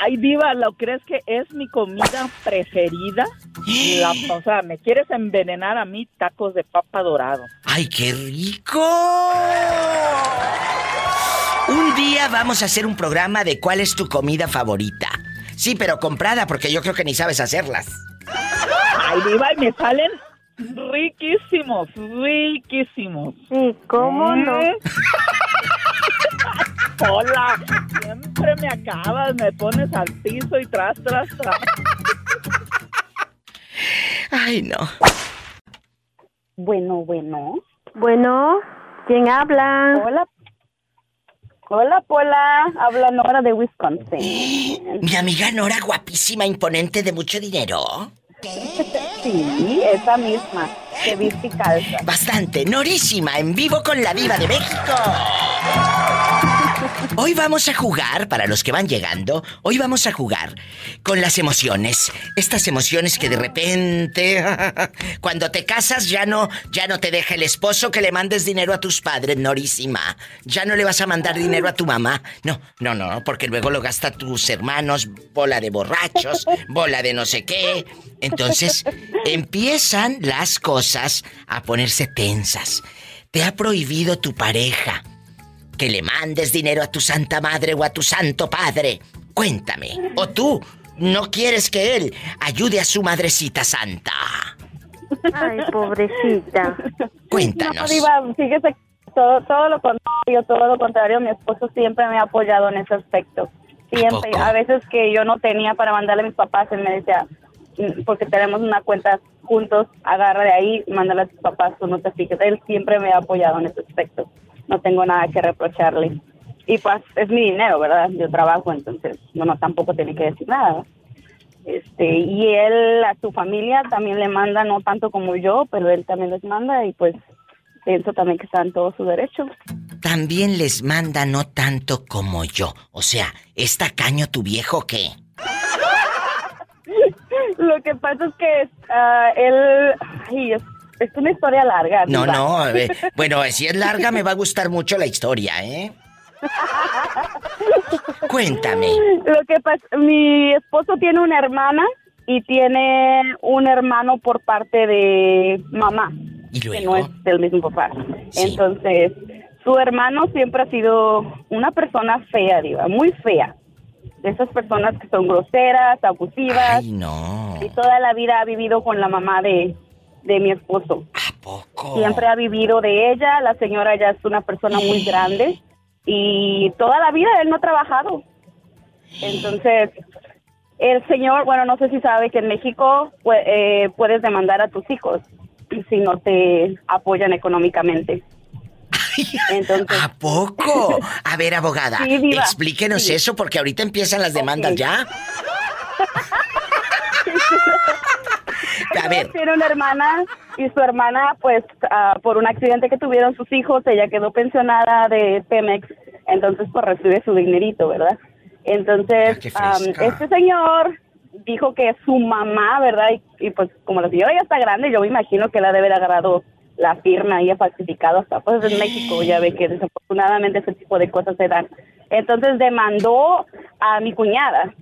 Ay, Diva, ¿lo crees que es mi comida preferida? La- <gasps> o sea, ¿me quieres envenenar a mí tacos de papa dorado? ¡Ay, qué rico! Un día vamos a hacer un programa de cuál es tu comida favorita. Sí, pero comprada porque yo creo que ni sabes hacerlas. Ay, Diva, y me salen riquísimos, riquísimos. Sí, ¿cómo no? <laughs> Hola, siempre me acabas, me pones al piso y tras, tras, tras. Ay, no. Bueno, bueno. Bueno, ¿quién habla? Hola. Hola, Pola. Habla Nora de Wisconsin. <gasps> Mi amiga Nora, guapísima, imponente, de mucho dinero. Sí, esa misma. Que viste calza. Bastante, Norísima, en vivo con la diva de México. Hoy vamos a jugar, para los que van llegando, hoy vamos a jugar con las emociones. Estas emociones que de repente, <laughs> cuando te casas ya no, ya no te deja el esposo que le mandes dinero a tus padres, Norísima. Ya no le vas a mandar dinero a tu mamá. No, no, no, porque luego lo gasta tus hermanos, bola de borrachos, bola de no sé qué. Entonces, empiezan las cosas a ponerse tensas. Te ha prohibido tu pareja que le mandes dinero a tu santa madre o a tu santo padre. Cuéntame. O tú no quieres que él ayude a su madrecita santa. Ay, pobrecita. Cuéntanos. No, Diva, fíjese, todo, todo lo contrario, todo lo contrario, mi esposo siempre me ha apoyado en ese aspecto. Siempre, a, veces que yo no tenía para mandarle a mis papás, él me decía, "Mm, porque tenemos una cuenta juntos, agarra de ahí, mándale a tus papás, tú no te fijes. Él siempre me ha apoyado en ese aspecto. No tengo nada que reprocharle. Y pues es mi dinero, ¿verdad? Yo trabajo, entonces, bueno, tampoco tiene que decir nada. Este, y él a su familia también le manda, no tanto como yo, pero él también les manda y pues pienso también que está en todo su derecho. También les manda no tanto como yo. O sea, ¿es tacaño tu viejo qué? <laughs> Lo que pasa es que ah, él, ay, es, una historia larga. No, no. <laughs> bueno, si es larga me va a gustar mucho la historia, ¿eh? Cuéntame. Lo que pasa, mi esposo tiene una hermana y tiene un hermano por parte de mamá, ¿Y que no es del mismo papá. Sí. Entonces, su hermano siempre ha sido una persona fea, diva, muy fea. de esas personas que son groseras, abusivas. Ay, no. Y toda la vida ha vivido con la mamá de, de mi esposo. ¿A poco? Siempre ha vivido de ella. La señora ya es una persona muy grande. Y toda la vida él no ha trabajado. Entonces, el señor, bueno, no sé si sabe que en México eh, puedes demandar a tus hijos si no te apoyan económicamente. Entonces, ¿A poco? A ver, abogada, Sí, explíquenos Sí. eso porque ahorita empiezan las demandas ya. <laughs> A ver. Tiene una hermana y su hermana, pues, ah, por un accidente que tuvieron sus hijos, ella quedó pensionada de Pemex, entonces pues recibe su dinerito, ¿verdad? Entonces, fresca. este señor dijo que su mamá, ¿verdad? Y, y, pues como la señora ya está grande, yo me imagino que la debe haber agarrado la firma y ha falsificado hasta pues en México, ya ve que desafortunadamente ese tipo de cosas se dan. Entonces demandó a mi cuñada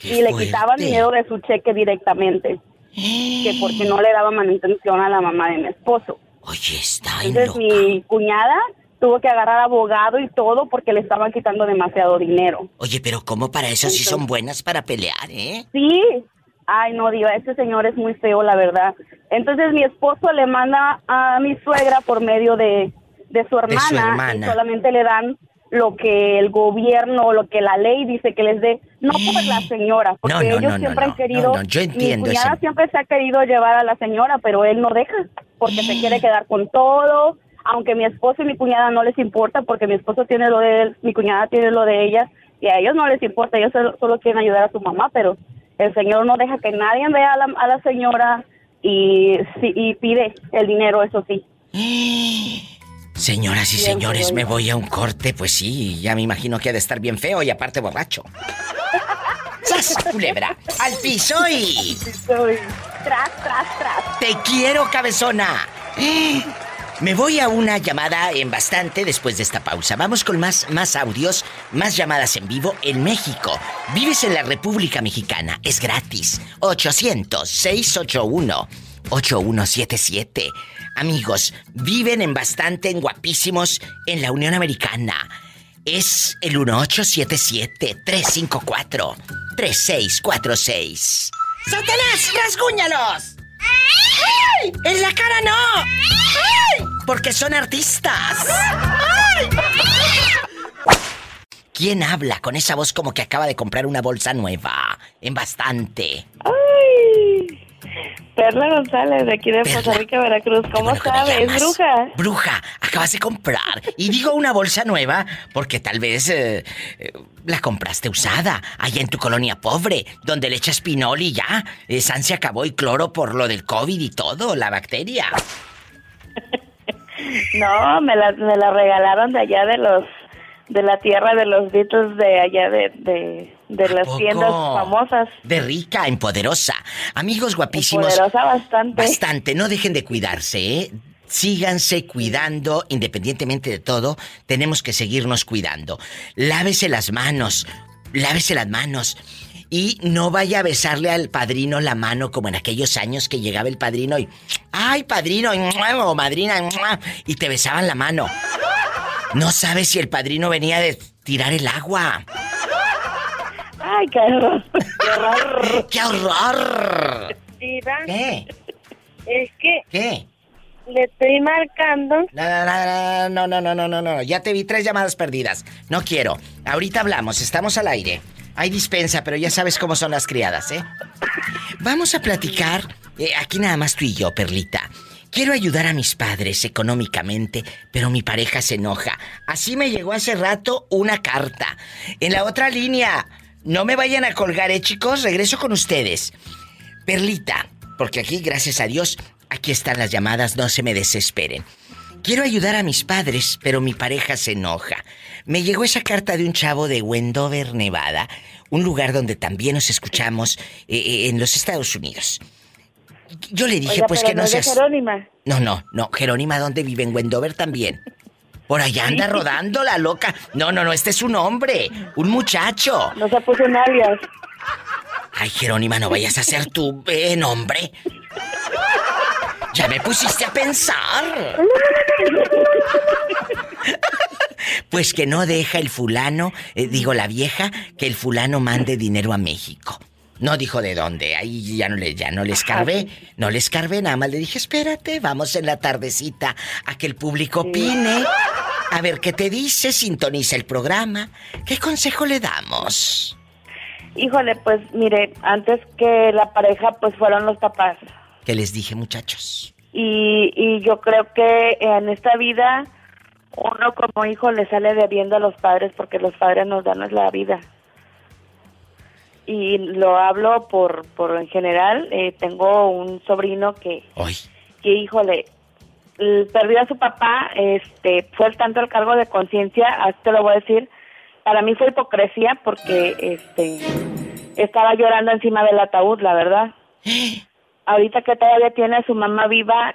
y le quitaban dinero de su cheque directamente, que porque no le daba manutención a la mamá de mi esposo. Oye, está Entonces mi cuñada tuvo que agarrar abogado y todo porque le estaban quitando demasiado dinero. Oye, pero ¿cómo para eso sí son buenas para pelear, eh? Sí. Ay, no, diva, este señor es muy feo, la verdad. Entonces mi esposo le manda a mi suegra por medio de, de su hermana, y hermana. solamente le dan lo que el gobierno, lo que la ley dice que les dé, no por la señora, porque No, no, ellos no, siempre han querido, yo entiendo mi cuñada ese- siempre se ha querido llevar a la señora, pero él no deja, porque se quiere quedar con todo, aunque mi esposo y mi cuñada no les importa, porque mi esposo tiene lo de él, mi cuñada tiene lo de ella, y a ellos no les importa, ellos solo, solo quieren ayudar a su mamá, pero el señor no deja que nadie vea a la, a la señora y, y pide el dinero, eso sí. <gasps> <gasps> Señoras y Bien, señores, señor. me voy a un corte, pues sí, ya me imagino que ha de estar bien feo y aparte borracho. <laughs> ¡Sas, culebra! ¡Al piso y... Tras, tras, tras. ¡Te quiero, cabezona! Me voy a una llamada en bastante después de esta pausa. Vamos con más, más audios, más llamadas en vivo en México. Vives en la República Mexicana, es gratis. 800-681-8177. Amigos, viven en bastante, en guapísimos, en la Unión Americana. Es el 1877-354-3646. ¡Satanás, rasguñalos! ¡En la cara no! Porque son artistas. ¿Quién habla con esa voz como que acaba de comprar una bolsa nueva? En bastante. Ay, Perla González, de aquí de Costa Rica, Veracruz. ¿Cómo sabes? llamas. bruja? Bruja, acabas de comprar. Y digo una bolsa nueva porque tal vez eh, eh, la compraste usada allá en tu colonia pobre, donde le echas pinol y ya. Eh, San se acabó y cloro por lo del COVID y todo, la bacteria. <laughs> No, me la, me la regalaron de allá de los de la tierra de los Beatles de allá de, de, de las poco? tiendas famosas. De rica en poderosa. Amigos guapísimos. Poderosa bastante. Bastante, no dejen de cuidarse, ¿eh? Síganse cuidando, independientemente de todo, tenemos que seguirnos cuidando. Lávese las manos, lávese las manos. Y no vaya a besarle al padrino la mano como en aquellos años que llegaba el padrino y. ¡Ay, padrino! o madrina! Y te besaban la mano. No sabes si el padrino venía de tirar el agua. Ay, qué horror. Qué horror. <laughs> ¡Qué horror! Diva, ¿Qué? Es que ¿Qué? le estoy marcando. No, no, no, no, no, no, no, no. Ya te vi tres llamadas perdidas. No quiero. Ahorita hablamos, estamos al aire. Hay dispensa, pero ya sabes cómo son las criadas, ¿eh? Vamos a platicar, eh, aquí nada más tú y yo, Perlita. Quiero ayudar a mis padres económicamente, pero mi pareja se enoja. Así me llegó hace rato una carta. En la otra línea, no me vayan a colgar, ¿eh, chicos? Regreso con ustedes. Perlita, porque aquí, gracias a Dios, aquí están las llamadas, no se me desesperen. Quiero ayudar a mis padres, pero mi pareja se enoja. Me llegó esa carta de un chavo de Wendover, Nevada, un lugar donde también nos escuchamos eh, eh, en los Estados Unidos. Yo le dije, Oiga, pues pero que no de seas... Jerónima. No, no, no. Jerónima, ¿dónde vive? En Wendover también. Por allá anda rodando la loca. No, no, no, este es un hombre, un muchacho. No se puso un alias. Ay, Jerónima, no vayas a ser tú, eh, nombre. Ya me pusiste a pensar. Pues que no deja el fulano, eh, digo la vieja, que el fulano mande dinero a México. No dijo de dónde, ahí ya no le, ya no le escarbé, no le escarbé, nada más le dije, espérate, vamos en la tardecita a que el público opine. A ver qué te dice, sintoniza el programa. ¿Qué consejo le damos? Híjole, pues mire, antes que la pareja, pues fueron los papás. ¿Qué les dije, muchachos? Y, y yo creo que en esta vida uno como hijo le sale debiendo a los padres porque los padres nos dan la vida. Y lo hablo por, por en general. eh, tengo un sobrino que, que híjole, perdió a su papá, este, fue tanto el cargo de conciencia, así te lo voy a decir, para mí fue hipocresía porque, este, estaba llorando encima del ataúd, la verdad. <gasps> Ahorita que todavía tiene a su mamá viva,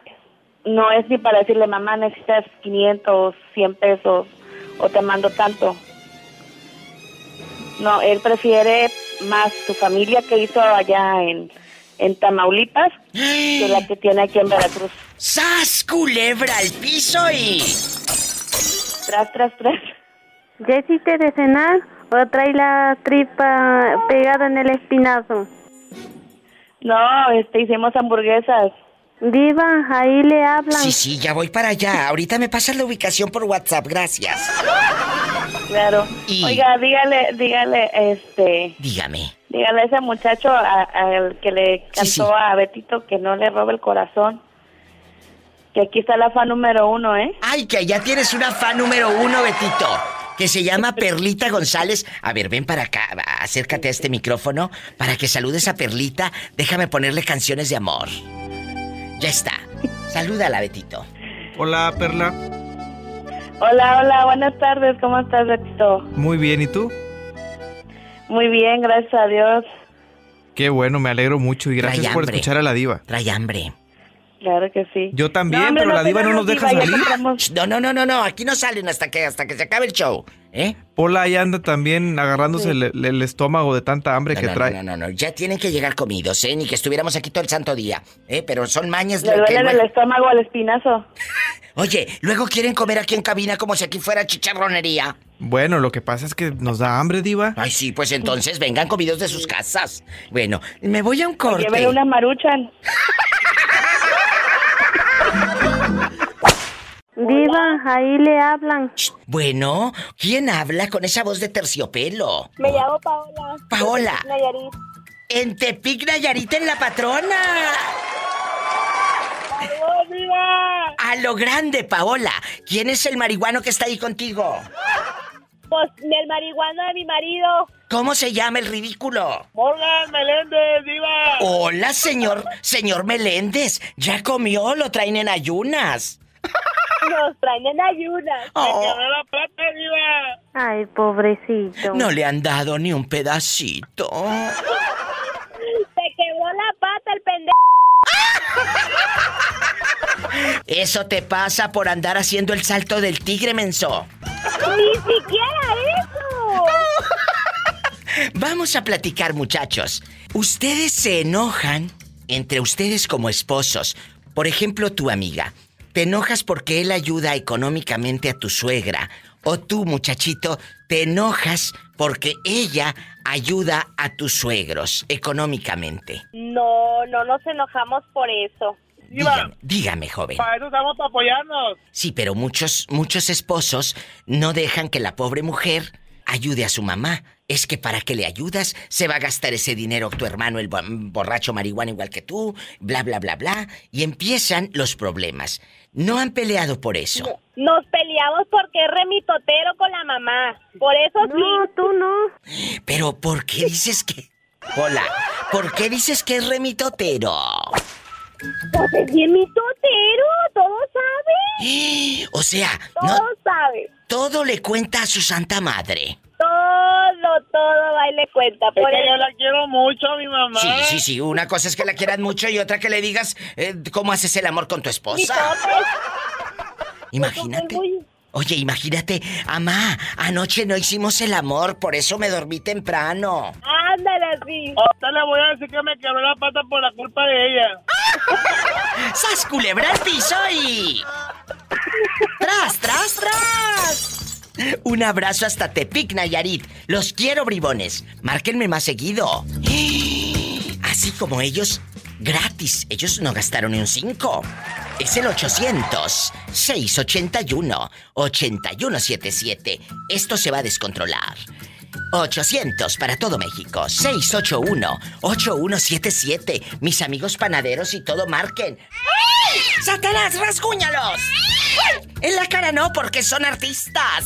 no es ni para decirle, mamá, necesitas 500, 100 pesos, o te mando tanto. No, él prefiere más su familia que hizo allá en, en Tamaulipas que la que tiene aquí en Veracruz. ¡Sas, culebra al piso y... Tras, tras, tras. ¿Ya hiciste de cenar o trae la tripa pegada en el espinazo? No, este, hicimos hamburguesas. Diva, ahí le hablan. Sí, sí, ya voy para allá. Ahorita me pasas la ubicación por WhatsApp, gracias. Claro. Oiga, dígale, dígale, este, Dígame. dígale a ese muchacho a- al que le cantó a Betito que no le robe el corazón. Que aquí está la fan número uno, ¿eh? Ay, que allá tienes una fan número uno, Betito. Que se llama <laughs> Perlita González. A ver, ven para acá, acércate a este micrófono para que saludes a Perlita. Déjame ponerle canciones de amor. Ya está. Salúdala, Betito. Hola, Perla. Hola, hola, buenas tardes, ¿cómo estás, Betito? Muy bien, ¿y tú? Muy bien, gracias a Dios. Qué bueno, me alegro mucho y gracias por escuchar a la diva. Trae hambre. Claro que sí. Yo también, hombre, pero la diva no nos deja salir. No, no, no, no, no. Aquí no salen hasta que, hasta que se acabe el show. ¿Eh? Pola ahí anda también agarrándose Sí. el, el estómago de tanta hambre No, que no, trae. no, no, no, ya tienen que llegar comidos, ¿eh? Ni que estuviéramos aquí todo el santo día, ¿eh? Pero son mañas Le lo que duele luego- el estómago al espinazo. <laughs> Oye, luego quieren comer aquí en cabina como si aquí fuera chicharronería. Bueno, lo que pasa es que nos da hambre, diva. Ay, sí, pues entonces vengan comidos de sus casas. Bueno, me voy a un corte. Llévele una maruchan. <laughs> Diva, ahí le hablan. Bueno, ¿quién habla con esa voz de terciopelo? Me llamo Paola. Paola. de Nayarit. En Tepic, Nayarit, en La Patrona. A lo grande, Paola. ¿Quién es el marihuano que está ahí contigo? Pues el marihuana de mi marido. ¿Cómo se llama el ridículo? Morgan Meléndez, diva. Hola, señor, señor Meléndez. ¿Ya comió? Lo traen en ayunas. Nos traen en ayunas. Oh. La pata, diva. Ay, pobrecito. No le han dado ni un pedacito. Se quebró la pata el pendejo. <laughs> Eso te pasa por andar haciendo el salto del tigre, menso. Ni siquiera eso. <laughs> Vamos a platicar, muchachos. Ustedes se enojan entre ustedes como esposos. Por ejemplo, tu amiga. Te enojas porque él ayuda económicamente a tu suegra. O tú, muchachito, te enojas porque ella ayuda a tus suegros económicamente. No, no nos enojamos por eso. Dígame, dígame, joven. Para eso estamos para apoyarnos. Sí, pero muchos, muchos esposos no dejan que la pobre mujer ayude a su mamá. Es que para que le ayudas, se va a gastar ese dinero tu hermano, el bo- borracho marihuana igual que tú, bla, bla, bla, bla. Y empiezan los problemas. No han peleado por eso. Nos peleamos porque es remitotero con la mamá. Por eso sí. No, tú no. Pero ¿por qué dices que... Hola, ¿por qué dices que es remitotero? Pues es bien mitotero, todo sabe. <gasps> O sea, Todo no, sabe. todo le cuenta a su santa madre. Todo, todo va y le cuenta. Por que eso- yo la quiero mucho, mi mamá. Sí, sí, sí. Una cosa es que la quieras mucho y otra que le digas eh, cómo haces el amor con tu esposa. <laughs> Imagínate. Oye, imagínate, amá, anoche no hicimos el amor, por eso me dormí temprano. Ándale así. Ahorita le voy a decir que me quebró la pata por la culpa de ella. <laughs> ¡Sas culebra al piso y... ¡Tras, tras, tras! Un abrazo hasta Tepic, Nayarit. Los quiero, bribones. Márquenme más seguido. <gasps> Así como ellos, gratis. Ellos no gastaron ni un 5. Es el 800-681-8177. Esto se va a descontrolar. 800 para todo México. 681-8177. Mis amigos panaderos y todo marquen. ¡Satanás, rasguñalos! En la cara no, porque son artistas.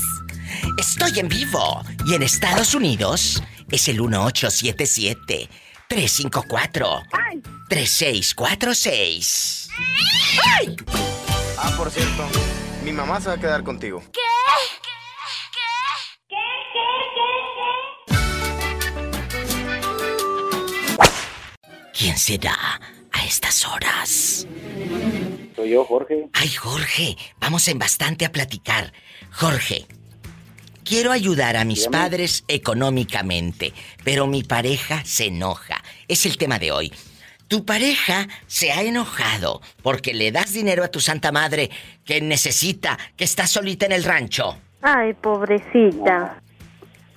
Estoy en vivo. Y en Estados Unidos es el 1877 354 3646. ¡Ay! Ah, por cierto, mi mamá se va a quedar contigo. ¿Qué? ¿Quién será a estas horas? Soy yo, Jorge. Ay, Jorge, vamos en bastante a platicar. Jorge, quiero ayudar a mis Dígame. padres económicamente, pero mi pareja se enoja. Es el tema de hoy. Tu pareja se ha enojado porque le das dinero a tu santa madre que necesita, que está solita en el rancho. Ay, pobrecita.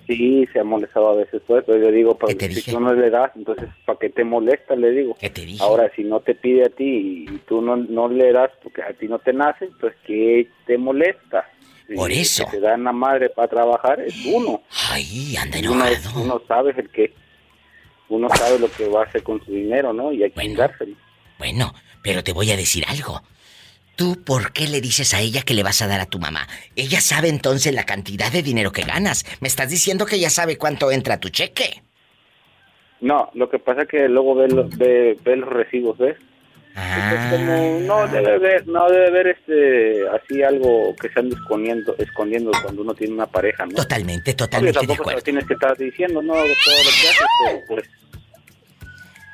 Sí, se ha molestado a veces, pues, pero yo digo, pues, si tú no le das, entonces, ¿para qué te molesta? Le digo. ¿Qué te dije? Ahora, si no te pide a ti y tú no, no le das porque a ti no te nace, pues, ¿qué te molesta? Por eso. Que te dan la madre para trabajar es uno. Ay, anda uno, uno sabe el que... Uno sabe lo que va a hacer con su dinero, ¿no? Y hay que dárselo. Bueno, pero te voy a decir algo. ¿Tú por qué le dices a ella que le vas a dar a tu mamá? Ella sabe entonces la cantidad de dinero que ganas. Me estás diciendo que ella sabe cuánto entra a tu cheque. No, lo que pasa es que luego ve, lo- ve, ve los recibos, ¿ves? Entonces, como no debe ver, no debe ver este, así algo que se ande escondiendo, escondiendo cuando uno tiene una pareja, ¿no? Totalmente, totalmente de tampoco acuerdo. se lo tienes que estar diciendo, ¿no? De todo lo que haces, pero pues,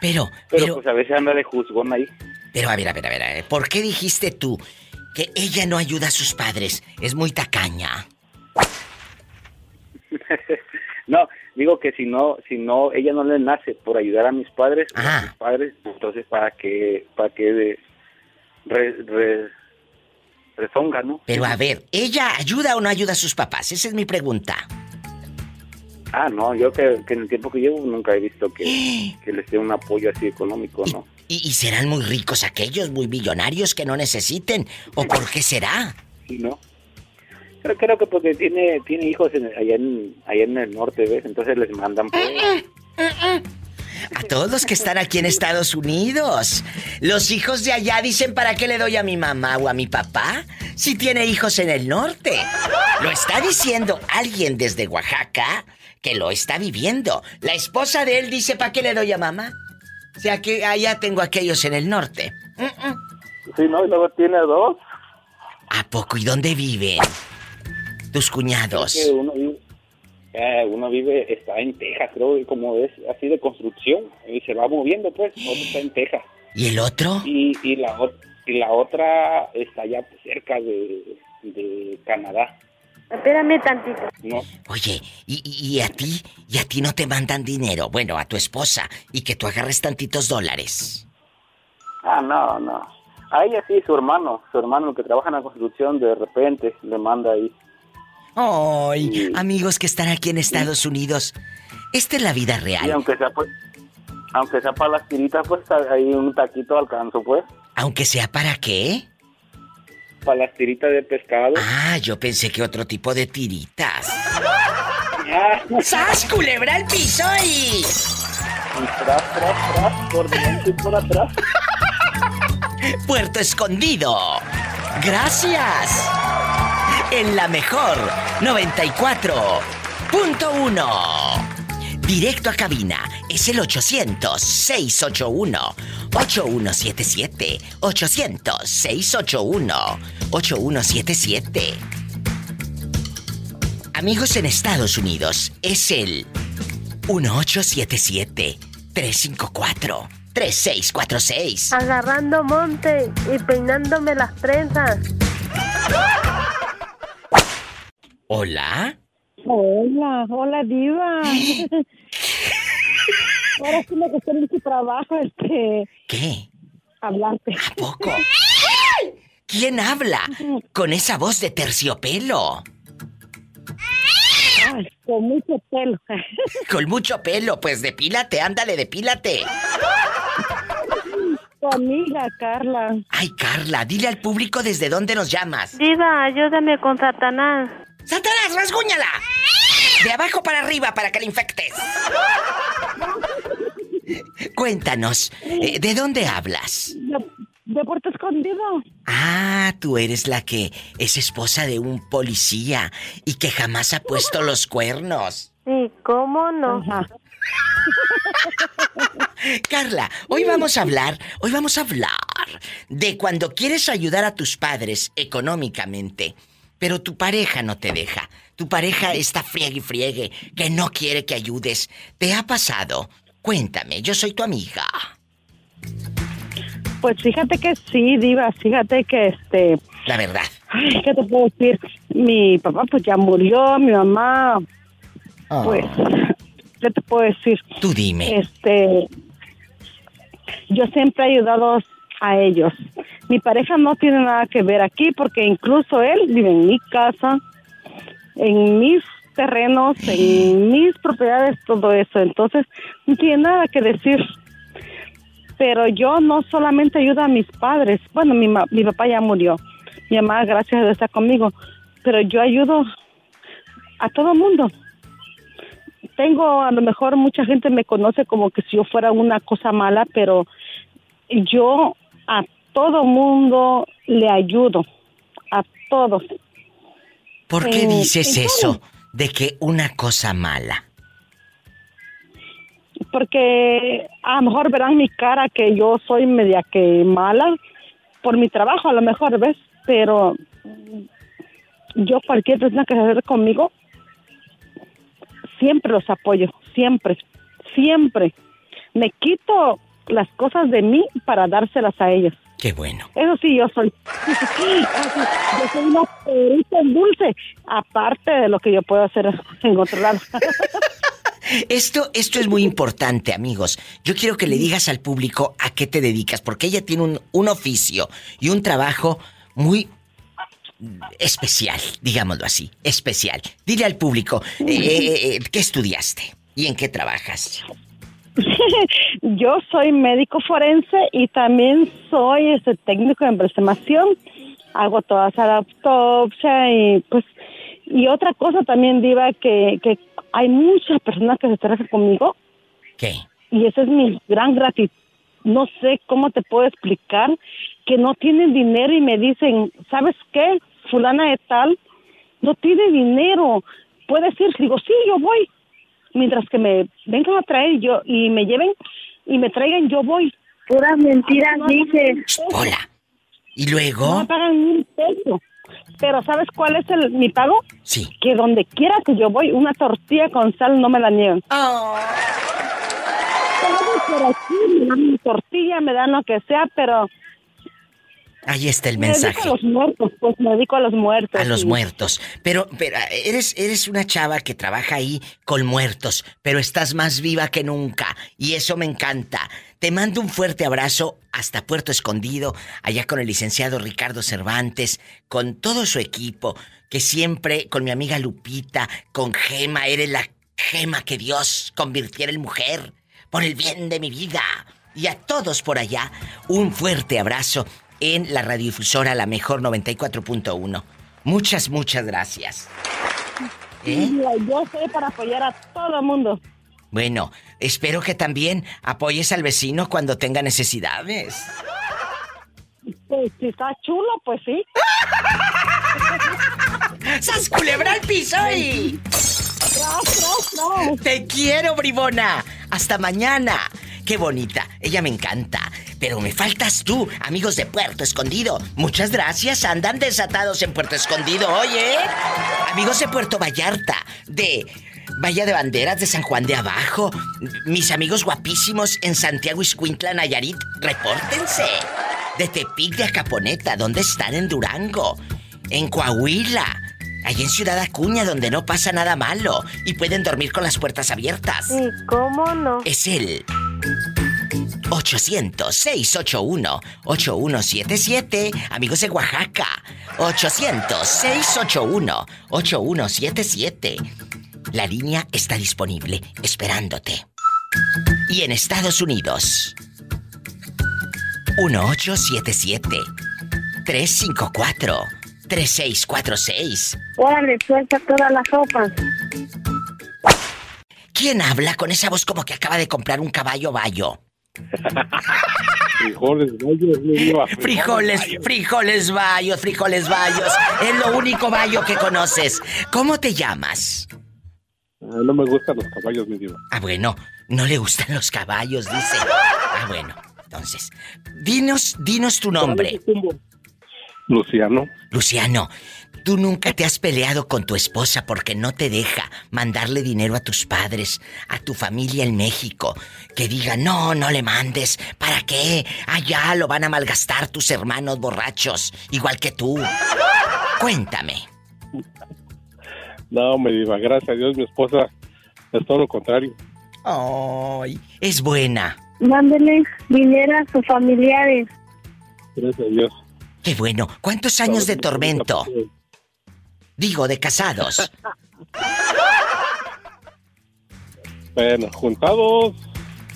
Pero, pero, pues a veces anda de juzgón ahí. Pero a ver, a ver, a ver, ¿por qué dijiste tú que ella no ayuda a sus padres? Es muy tacaña. <laughs> no, digo que si no, si no, ella no le nace por ayudar a mis padres, a mis padres, entonces para que, para que re- rezonga, ¿no? Pero a ver, ¿ella ayuda o no ayuda a sus papás? Esa es mi pregunta. Ah, no, yo que, que en el tiempo que llevo nunca he visto que, <gasps> que les dé un apoyo así económico, ¿no? ¿Y, y serán muy ricos aquellos, muy millonarios que no necesiten? ¿O por qué será? Sí, ¿no? Pero creo que porque tiene tiene hijos en- allá, en, allá en el norte, ¿ves? Entonces les mandan pues... A todos los que están aquí en Estados Unidos. Los hijos de allá dicen para qué le doy a mi mamá o a mi papá si tiene hijos en el norte. Lo está diciendo alguien desde Oaxaca que lo está viviendo. La esposa de él dice para qué le doy a mamá. O sea que allá tengo aquellos en el norte. Sí, ¿no? Y luego tiene dos. ¿A poco? ¿Y dónde viven? Tus cuñados. Que uno vive, eh, uno vive, está en Texas, creo, y como es así de construcción, y se va moviendo, pues, otro está en Texas. ¿Y el otro? Y, y, la, y la otra está allá cerca de, de Canadá, Espérame tantito. ¿no? Oye, ¿y, y- y a ti? ¿Y a ti no te mandan dinero? Bueno, a tu esposa. Y que tú agarres tantitos dólares. Ah, no, no. A ella sí, su hermano, su hermano que trabaja en la construcción, de repente le manda ahí. Ay, amigos que están aquí en Estados Unidos. Esta es la vida Y real. aunque sea, pues, aunque sea para las tiritas, pues, ahí un taquito alcanzo, pues. Aunque sea para qué. Para las tiritas de pescado. Ah, yo pensé que otro tipo de tiritas. <laughs> ¡Sas, culebra al piso y... Tras, tras, tras, por delante y por atrás. <laughs> Puerto Escondido. Gracias. En la mejor 94.1. Directo a cabina es el 800-681-8177. 800-681-8177. Amigos en Estados Unidos, es el 1877-354-3646. Agarrando monte y peinándome las trenzas. ¿Hola? Hola, hola diva. <laughs> Ahora sí me costó mucho trabajo este ¿Qué? hablarte. ¿A poco? ¿Quién habla con esa voz de terciopelo? Ay, con mucho pelo. <laughs> Con mucho pelo, pues depílate, ándale, depílate. Tu amiga, Carla. Ay, Carla, dile al público desde dónde nos llamas. Diva, ayúdame con Satanás. ¡Satanás, rasguñala! De abajo para arriba para que la infectes. Cuéntanos, eh, ¿de dónde hablas? De, de Puerto Escondido. Ah, tú eres la que es esposa de un policía y que jamás ha puesto los cuernos. Sí, ¿cómo no? Carla, hoy vamos a hablar, hoy vamos a hablar de cuando quieres ayudar a tus padres económicamente, pero tu pareja no te deja. Tu pareja está friegue y friegue, que no quiere que ayudes. ¿Te ha pasado? Cuéntame, yo soy tu amiga. Pues fíjate que sí, Diva, fíjate que este. La verdad. Ay, ¿qué te puedo decir? Mi papá, pues ya murió, mi mamá. Oh. Pues, ¿qué te puedo decir? Tú dime. Este. Yo siempre he ayudado a ellos. Mi pareja no tiene nada que ver aquí porque incluso él vive en mi casa, en mis terrenos, en <laughs> mis propiedades, todo eso. Entonces, no tiene nada que decir. Pero yo no solamente ayudo a mis padres. Bueno, mi, ma- mi papá ya murió. Mi mamá, gracias a Dios, está conmigo. Pero yo ayudo a todo mundo. Tengo, a lo mejor mucha gente me conoce como que si yo fuera una cosa mala, pero yo a todo mundo le ayudo. A todos. ¿Por qué Eh, dices eso de que una cosa mala? porque a lo mejor verán mi cara que yo soy media que mala por mi trabajo, a lo mejor, ¿ves? Pero yo cualquier persona que se acerque conmigo, siempre los apoyo, siempre, siempre. Me quito las cosas de mí para dárselas a ellos. Qué bueno. Eso sí, yo soy. <laughs> yo soy una perita en dulce, aparte de lo que yo puedo hacer en otro lado. <laughs> Esto, esto es muy importante, amigos. Yo quiero que le digas al público a qué te dedicas, porque ella tiene un, un oficio y un trabajo muy especial, digámoslo así, especial. Dile al público, eh, eh, eh, ¿qué estudiaste y en qué trabajas? <laughs> Yo soy médico forense y también soy este técnico de embalsamación. Hago todas la autopsia y pues y otra cosa también diva que, que hay muchas personas que se trabajan conmigo ¿Qué? y esa es mi gran gratitud. No sé cómo te puedo explicar que no tienen dinero y me dicen, ¿sabes qué? Fulana de tal no tiene dinero. Puedes ir, digo, sí, yo voy. Mientras que me vengan a traer yo y me lleven y me traigan, yo voy. Puras mentiras, dices. Hola. ¿Y luego? No me pagan un peso. Pero ¿sabes cuál es el, mi pago? Sí. Que donde quiera que yo voy, una tortilla con sal no me la niegan. Por aquí me dan mi tortilla, me dan lo que sea, pero Ahí está el me dedico mensaje. a los muertos, pues me dedico a los muertos. A los muertos. Pero, pero eres, eres una chava que trabaja ahí con muertos, pero estás más viva que nunca. Y eso me encanta. Te mando un fuerte abrazo hasta Puerto Escondido, allá con el licenciado Ricardo Cervantes, con todo su equipo, que siempre, con mi amiga Lupita, con Gema, eres la Gema que Dios convirtiera en mujer, por el bien de mi vida. Y a todos por allá, un fuerte abrazo en la radiodifusora La Mejor 94.1. Muchas, muchas gracias. ¿Eh? Yo estoy para apoyar a todo el mundo. Bueno, espero que también apoyes al vecino cuando tenga necesidades. Pues si está chulo, pues sí. <laughs> ¡Sas culebra al piso y... Te quiero, bribona. Hasta mañana. Qué bonita. Ella me encanta. Pero me faltas tú, amigos de Puerto Escondido. Muchas gracias. Andan desatados en Puerto Escondido, oye. Amigos de Puerto Vallarta, de Bahía de Banderas, de San Juan de Abajo. Mis amigos guapísimos en Santiago Iscuintla, Nayarit, repórtense. De Tepic de Acaponeta, ¿dónde están? En Durango. En Coahuila. Allí en Ciudad Acuña, donde no pasa nada malo. Y pueden dormir con las puertas abiertas. Sí, ¿cómo no? Es el 800-681-8177. Amigos de Oaxaca. 800-681-8177. La línea está disponible, esperándote. Y en Estados Unidos, 1877-354-3646. Órale, suelta toda la sopa. ¿Quién habla con esa voz como que acaba de comprar un caballo bayo? Frijoles, diva. Frijoles, frijoles bayos, frijoles bayos. Es lo único bayo que conoces. ¿Cómo te llamas? Ah, no me gustan los caballos, mi diva. Ah, bueno, no le gustan los caballos, dice. Ah, bueno, entonces, dinos, dinos tu nombre. Luciano. Luciano, tú nunca te has peleado con tu esposa porque no te deja mandarle dinero a tus padres, a tu familia en México. Que diga, no, no le mandes. ¿Para qué? Allá lo van a malgastar tus hermanos borrachos, igual que tú. Cuéntame. No, me diva, gracias a Dios, mi esposa es todo lo contrario. Ay, es buena. Mándele dinero a sus familiares. Gracias a Dios. Qué bueno. ¿Cuántos años de tormento? Digo, de casados. <laughs> Bueno, juntados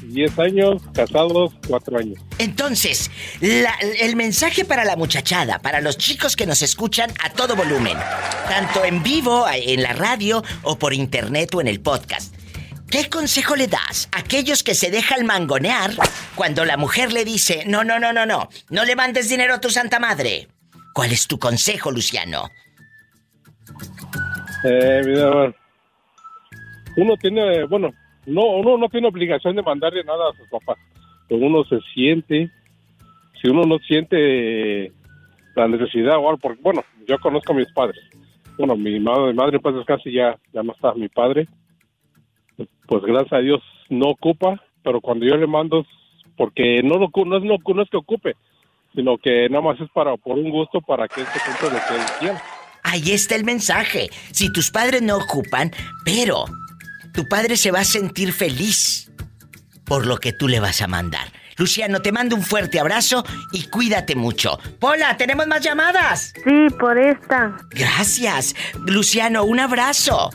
10 años, casados 4 años. Entonces, la- el mensaje para la muchachada, para los chicos que nos escuchan a todo volumen, tanto en vivo, en la radio o por internet o en el podcast. ¿Qué consejo le das a aquellos que se dejan mangonear cuando la mujer le dice, no, no, no, no, no, no le mandes dinero a tu santa madre? ¿Cuál es tu consejo, Luciano? Eh, mira, uno tiene, bueno, no, uno no tiene obligación de mandarle nada a sus papás. Pero uno se siente, si uno no siente la necesidad o algo, porque, bueno, yo conozco a mis padres. Bueno, mi madre, mi madre pues casi ya, ya no está mi padre. Pues gracias a Dios no ocupa, pero cuando yo le mando, porque no, lo, no, es, no, no es que ocupe, sino que nada más es para por un gusto para que él se cumpla lo. Ahí está el mensaje. Si tus padres no ocupan, pero tu padre se va a sentir feliz por lo que tú le vas a mandar. Luciano, te mando un fuerte abrazo y cuídate mucho. Pola, ¿tenemos más llamadas? Sí, por esta. Gracias. Luciano, un abrazo.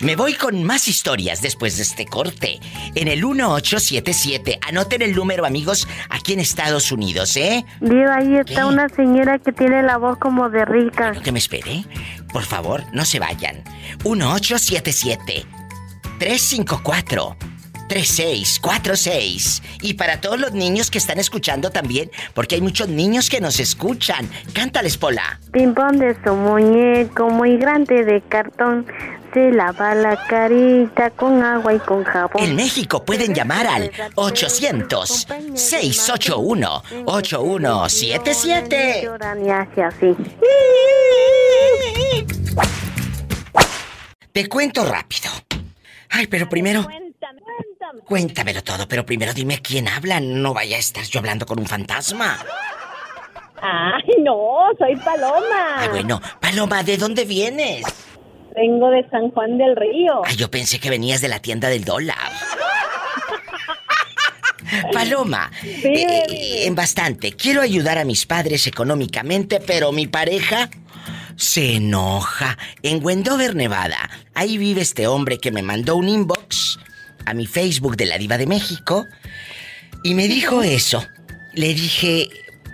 Me voy con más historias después de este corte. En el 1877. Anoten el número, amigos, aquí en Estados Unidos, ¿eh? Diva, ahí está una señora que tiene la voz como de rica. Que me espere. Por favor, no se vayan. 1877 354 3646. Y para todos los niños que están escuchando también, porque hay muchos niños que nos escuchan. Cántales, Pola. Pimpón de su muñeco muy grande de cartón. Se lava la carita con agua y con jabón. En México pueden llamar al 800-681-8177. Lloran y hace así. Te cuento rápido. Ay, pero primero... Cuéntamelo todo, pero primero dime quién habla. No vaya a estar yo hablando con un fantasma. Ay, no, soy Paloma. Ah, bueno. Paloma, ¿de dónde vienes? Vengo de San Juan del Río. Ay, yo pensé que venías de la tienda del dólar. Paloma, eh, en bastante. Quiero ayudar a mis padres económicamente, pero mi pareja se enoja. En Wendover, Nevada, ahí vive este hombre que me mandó un inbox a mi Facebook de la Diva de México y me dijo <laughs> eso. Le dije,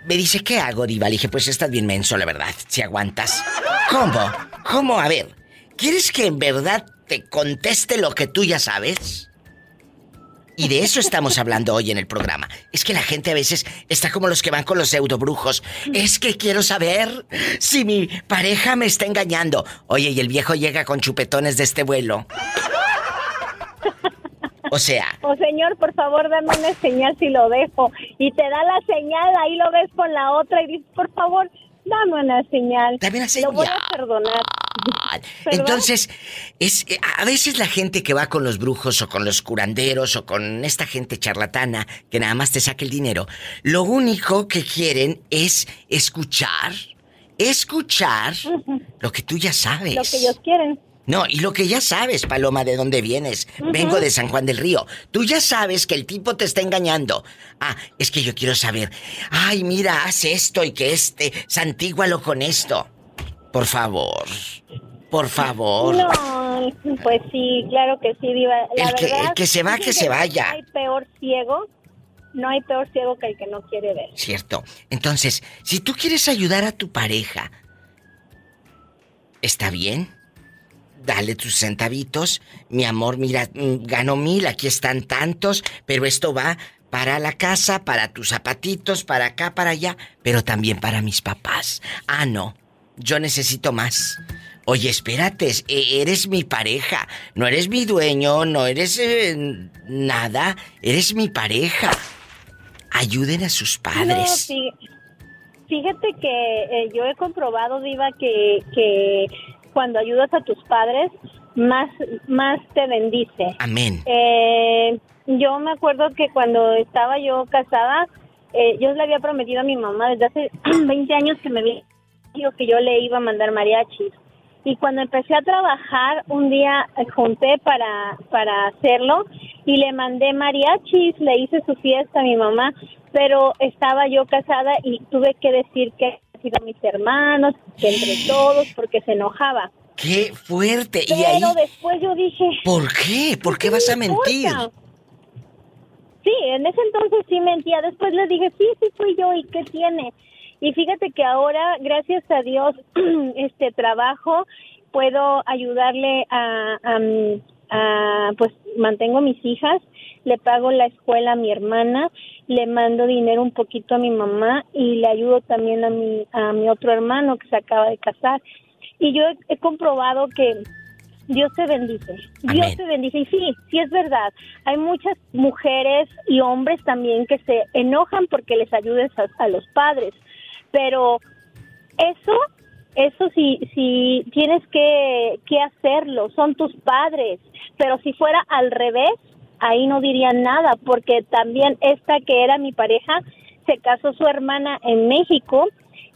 me dice, ¿qué hago, Diva? Le dije, pues estás bien menso, la verdad, si aguantas. ¿Cómo? ¿Cómo? A ver, ¿quieres que en verdad te conteste lo que tú ya sabes? Y de eso estamos hablando hoy en el programa. Es que la gente a veces está como los que van con los pseudobrujos. Es que quiero saber si mi pareja me está engañando. Oye, y el viejo llega con chupetones de este vuelo. O sea, Oh, señor, por favor, dame una señal si lo dejo. Y te da la señal, ahí lo ves con la otra y dices, por favor, dame una señal. Dame una Lo voy a señal. perdonar. <laughs> Entonces, es eh, a veces la gente que va con los brujos o con los curanderos o con esta gente charlatana que nada más te saca el dinero, lo único que quieren es escuchar, escuchar lo que tú ya sabes. Lo que ellos quieren. No, y lo que ya sabes, Paloma, de dónde vienes. Vengo de San Juan del Río. Tú ya sabes que el tipo te está engañando. Ah, es que yo quiero saber. Ay, mira, haz esto y que este, santígualo con esto. Por favor. Por favor. No, pues sí, claro que sí, Diva. La El que- verdad, el que se va, que se No vaya. hay peor ciego, no hay peor ciego que el que no quiere ver. Cierto. Entonces, si tú quieres ayudar a tu pareja, ¿está bien? Dale tus centavitos. Mi amor, mira, mm, gano mil, aquí están tantos, pero esto va para la casa, para tus zapatitos, para acá, para allá, pero también para mis papás. Ah, no, yo necesito más. Oye, espérate, es- e- eres mi pareja, no eres mi dueño, no eres eh, nada, eres mi pareja. Ayuden a sus padres. fí- fíjate que eh, yo he comprobado, Diva, que, que cuando ayudas a tus padres, más, más te bendice. Amén. Eh, yo me acuerdo que cuando estaba yo casada, eh, yo le había prometido a mi mamá desde hace <clears throat> 20 años que me que yo le iba a mandar mariachis. Y cuando empecé a trabajar, un día eh, junté para, para hacerlo y le mandé mariachis, le hice su fiesta a mi mamá, pero estaba yo casada y tuve que decir que sido mis hermanos, que entre todos, porque se enojaba. ¡Qué fuerte! y Pero ahí, después yo dije... ¿por qué? ¿Por qué vas a importa? mentir? Sí, en ese entonces sí mentía. Después le dije, sí, sí fui yo. ¿Y qué tiene? Y fíjate que ahora, gracias a Dios, <clears throat> este trabajo, puedo ayudarle a, a, pues mantengo mis hijas, le pago la escuela a mi hermana, le mando dinero un poquito a mi mamá y le ayudo también a mi, a mi otro hermano que se acaba de casar. Y yo he, he comprobado que Dios te bendice. Dios Amén. te bendice. Y sí, sí es verdad. Hay muchas mujeres y hombres también que se enojan porque les ayudes a, a los padres. Pero eso, eso sí, sí tienes que, que hacerlo. Son tus padres. Pero si fuera al revés, ahí no dirían nada. Porque también esta que era mi pareja, se casó su hermana en México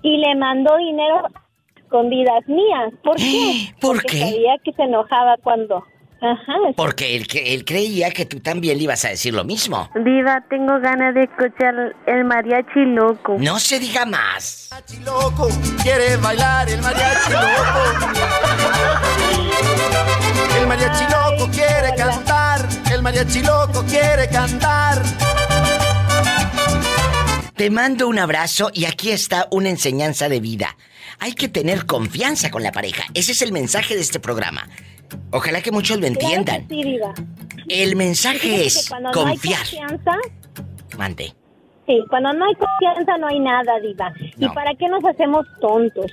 y le mandó dinero escondidas mías. ¿Por qué? <gasps> ¿Por Porque qué? sabía que se enojaba cuando... Ajá. Porque él, creía que tú también le ibas a decir lo mismo. Diva, tengo ganas de escuchar el mariachi loco. No se diga más. loco, quiere bailar el mariachi loco. El mariachi loco quiere cantar, el mariachi loco quiere cantar. Te mando un abrazo y aquí está una enseñanza de vida. Hay que tener confianza con la pareja. Ese es el mensaje de este programa. Ojalá que muchos lo entiendan. Claro que sí, Diva. El mensaje es confiar. No hay confianza, Mande. sí, cuando no hay confianza no hay nada, Diva. ¿Y para qué nos hacemos tontos?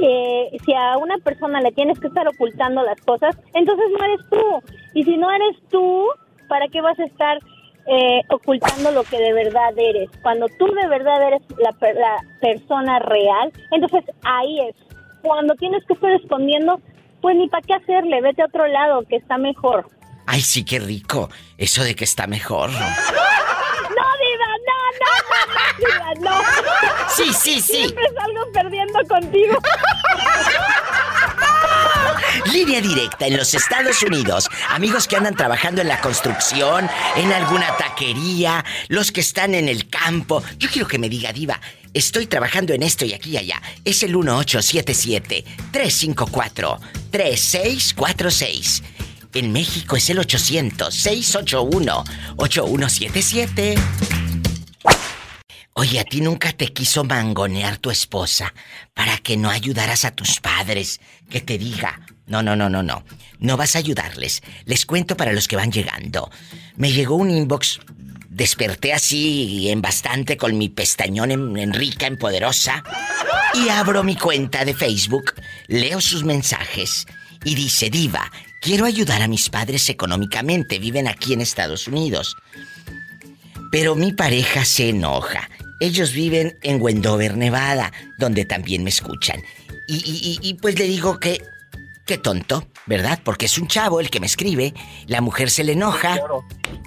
Eh, si a una persona le tienes que estar ocultando las cosas, entonces no eres tú. Y si no eres tú, ¿para qué vas a estar eh, ocultando lo que de verdad eres? Cuando tú de verdad eres la, la persona real, entonces ahí es. Cuando tienes que estar escondiendo, pues ni para qué hacerle, vete a otro lado que está mejor. Ay, sí, qué rico. Eso de que está mejor. <laughs> No, Diva, no, no, no, no, Diva, no. Sí, sí, sí. Siempre salgo perdiendo contigo. <laughs> Línea directa en los Estados Unidos. Amigos que andan trabajando en la construcción, en alguna taquería, los que están en el campo. Yo quiero que me diga, Diva, estoy trabajando en esto y aquí y allá. Es el 1877-354-3646. En México es el 800-681-8177. Oye, a ti nunca te quiso mangonear tu esposa para que no ayudaras a tus padres, que te diga, no, no, no, no, no, no vas a ayudarles. Les cuento para los que van llegando. Me llegó un inbox, desperté así en bastante con mi pestañón en, rica, en poderosa, y abro mi cuenta de Facebook, leo sus mensajes y dice, diva, quiero ayudar a mis padres económicamente, viven aquí en Estados Unidos. Pero mi pareja se enoja. Ellos viven en Wendover, Nevada, donde también me escuchan. Y, pues le digo que... Qué tonto, ¿verdad? Porque es un chavo el que me escribe. La mujer se le enoja.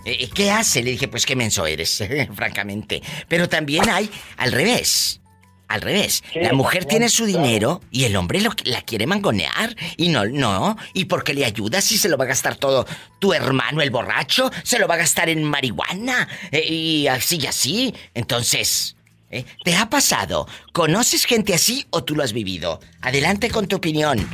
Eh, ¿Qué hace? Le dije, pues qué menso eres, <laughs> francamente. Pero también hay al revés. Al revés. Sí, la mujer tiene su claro. dinero y el hombre lo- la quiere mangonear. Y no, no. ¿Y por qué le ayuda si se lo va a gastar todo tu hermano, el borracho? Se lo va a gastar en marihuana. eh, y así y así. Entonces, ¿eh? ¿te ha pasado? ¿Conoces gente así o tú lo has vivido? Adelante con tu opinión.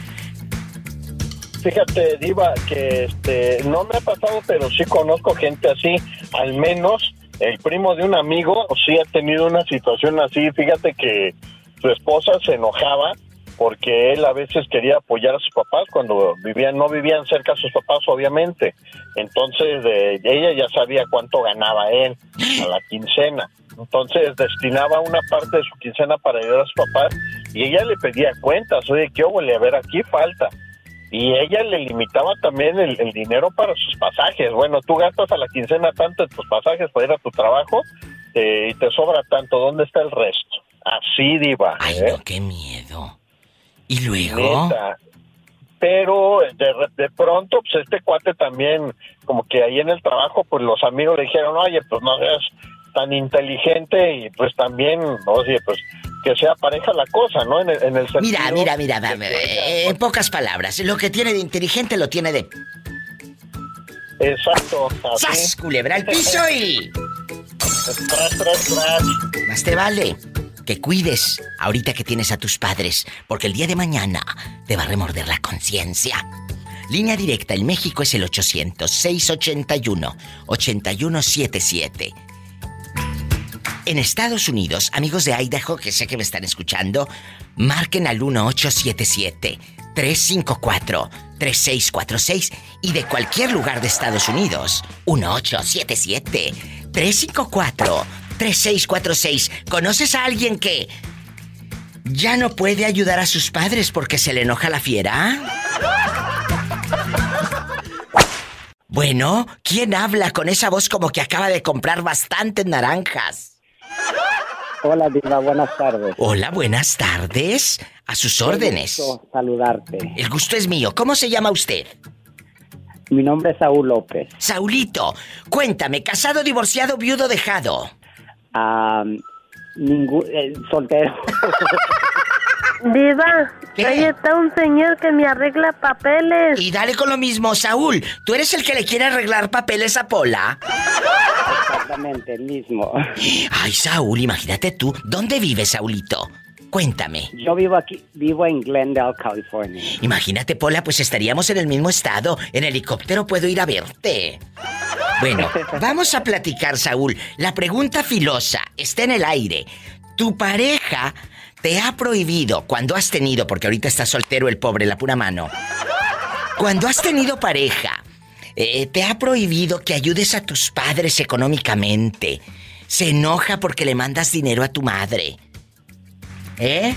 Fíjate, Diva, que este, no me ha pasado, pero sí conozco gente así. Al menos el primo de un amigo sí ha tenido una situación así. Fíjate que su esposa se enojaba porque él a veces quería apoyar a sus papás cuando vivían, no vivían cerca de sus papás, obviamente. Entonces eh, ella ya sabía cuánto ganaba él a la quincena. Entonces destinaba una parte de su quincena para ayudar a sus papás y ella le pedía cuentas, oye, ¿qué huele? A ver, aquí falta. Y ella le limitaba también el, el dinero para sus pasajes. Bueno, tú gastas a la quincena tanto en tus pasajes para ir a tu trabajo eh, y te sobra tanto. ¿Dónde está el resto? Así, diva. Ay, ¿eh? no, qué miedo. ¿Y luego? Neta. Pero de, de pronto, pues este cuate también, como que ahí en el trabajo, pues los amigos le dijeron, oye, pues no seas tan inteligente y pues también, oye, pues que sea pareja la cosa, ¿no? En el, en el Mira, sentido mira, mira, dame, eh, en pocas palabras, lo que tiene de inteligente lo tiene de... Exacto. así. ¡Sas! Culebra al piso y... Tras, tras, tras. Más te vale que cuides ahorita que tienes a tus padres, porque el día de mañana te va a remorder la conciencia. Línea directa en México es el 800-681-8177. En Estados Unidos, amigos de Idaho que sé que me están escuchando, marquen al 1877-354-3646 y de cualquier lugar de Estados Unidos, 1877-354-3646. ¿Conoces a alguien que ya no puede ayudar a sus padres porque se le enoja la fiera? Bueno, ¿quién habla con esa voz como que acaba de comprar bastantes naranjas? Hola, Diva, buenas tardes. Hola, buenas tardes. A sus órdenes. Gusto saludarte. El gusto es mío. ¿Cómo se llama usted? Mi nombre es Saúl López. Saulito, cuéntame, casado, divorciado, viudo, dejado. Ah, ningún, eh, soltero. <laughs> Diva, ahí está un señor que me arregla papeles. Y dale con lo mismo, Saúl. ¿Tú eres el que le quiere arreglar papeles a Pola? Exactamente, el mismo. Ay, Saúl, imagínate tú. ¿Dónde vives, Saulito? Cuéntame. Yo vivo aquí, vivo en Glendale, California. Imagínate, Pola, pues estaríamos en el mismo estado. En helicóptero puedo ir a verte. Bueno, <laughs> vamos a platicar, Saúl. La pregunta filosa está en el aire. ¿Tu pareja te ha prohibido cuando has tenido, porque ahorita está soltero el pobre, la pura mano, cuando has tenido pareja, eh, te ha prohibido que ayudes a tus padres económicamente? Se enoja porque le mandas dinero a tu madre. ¿Eh?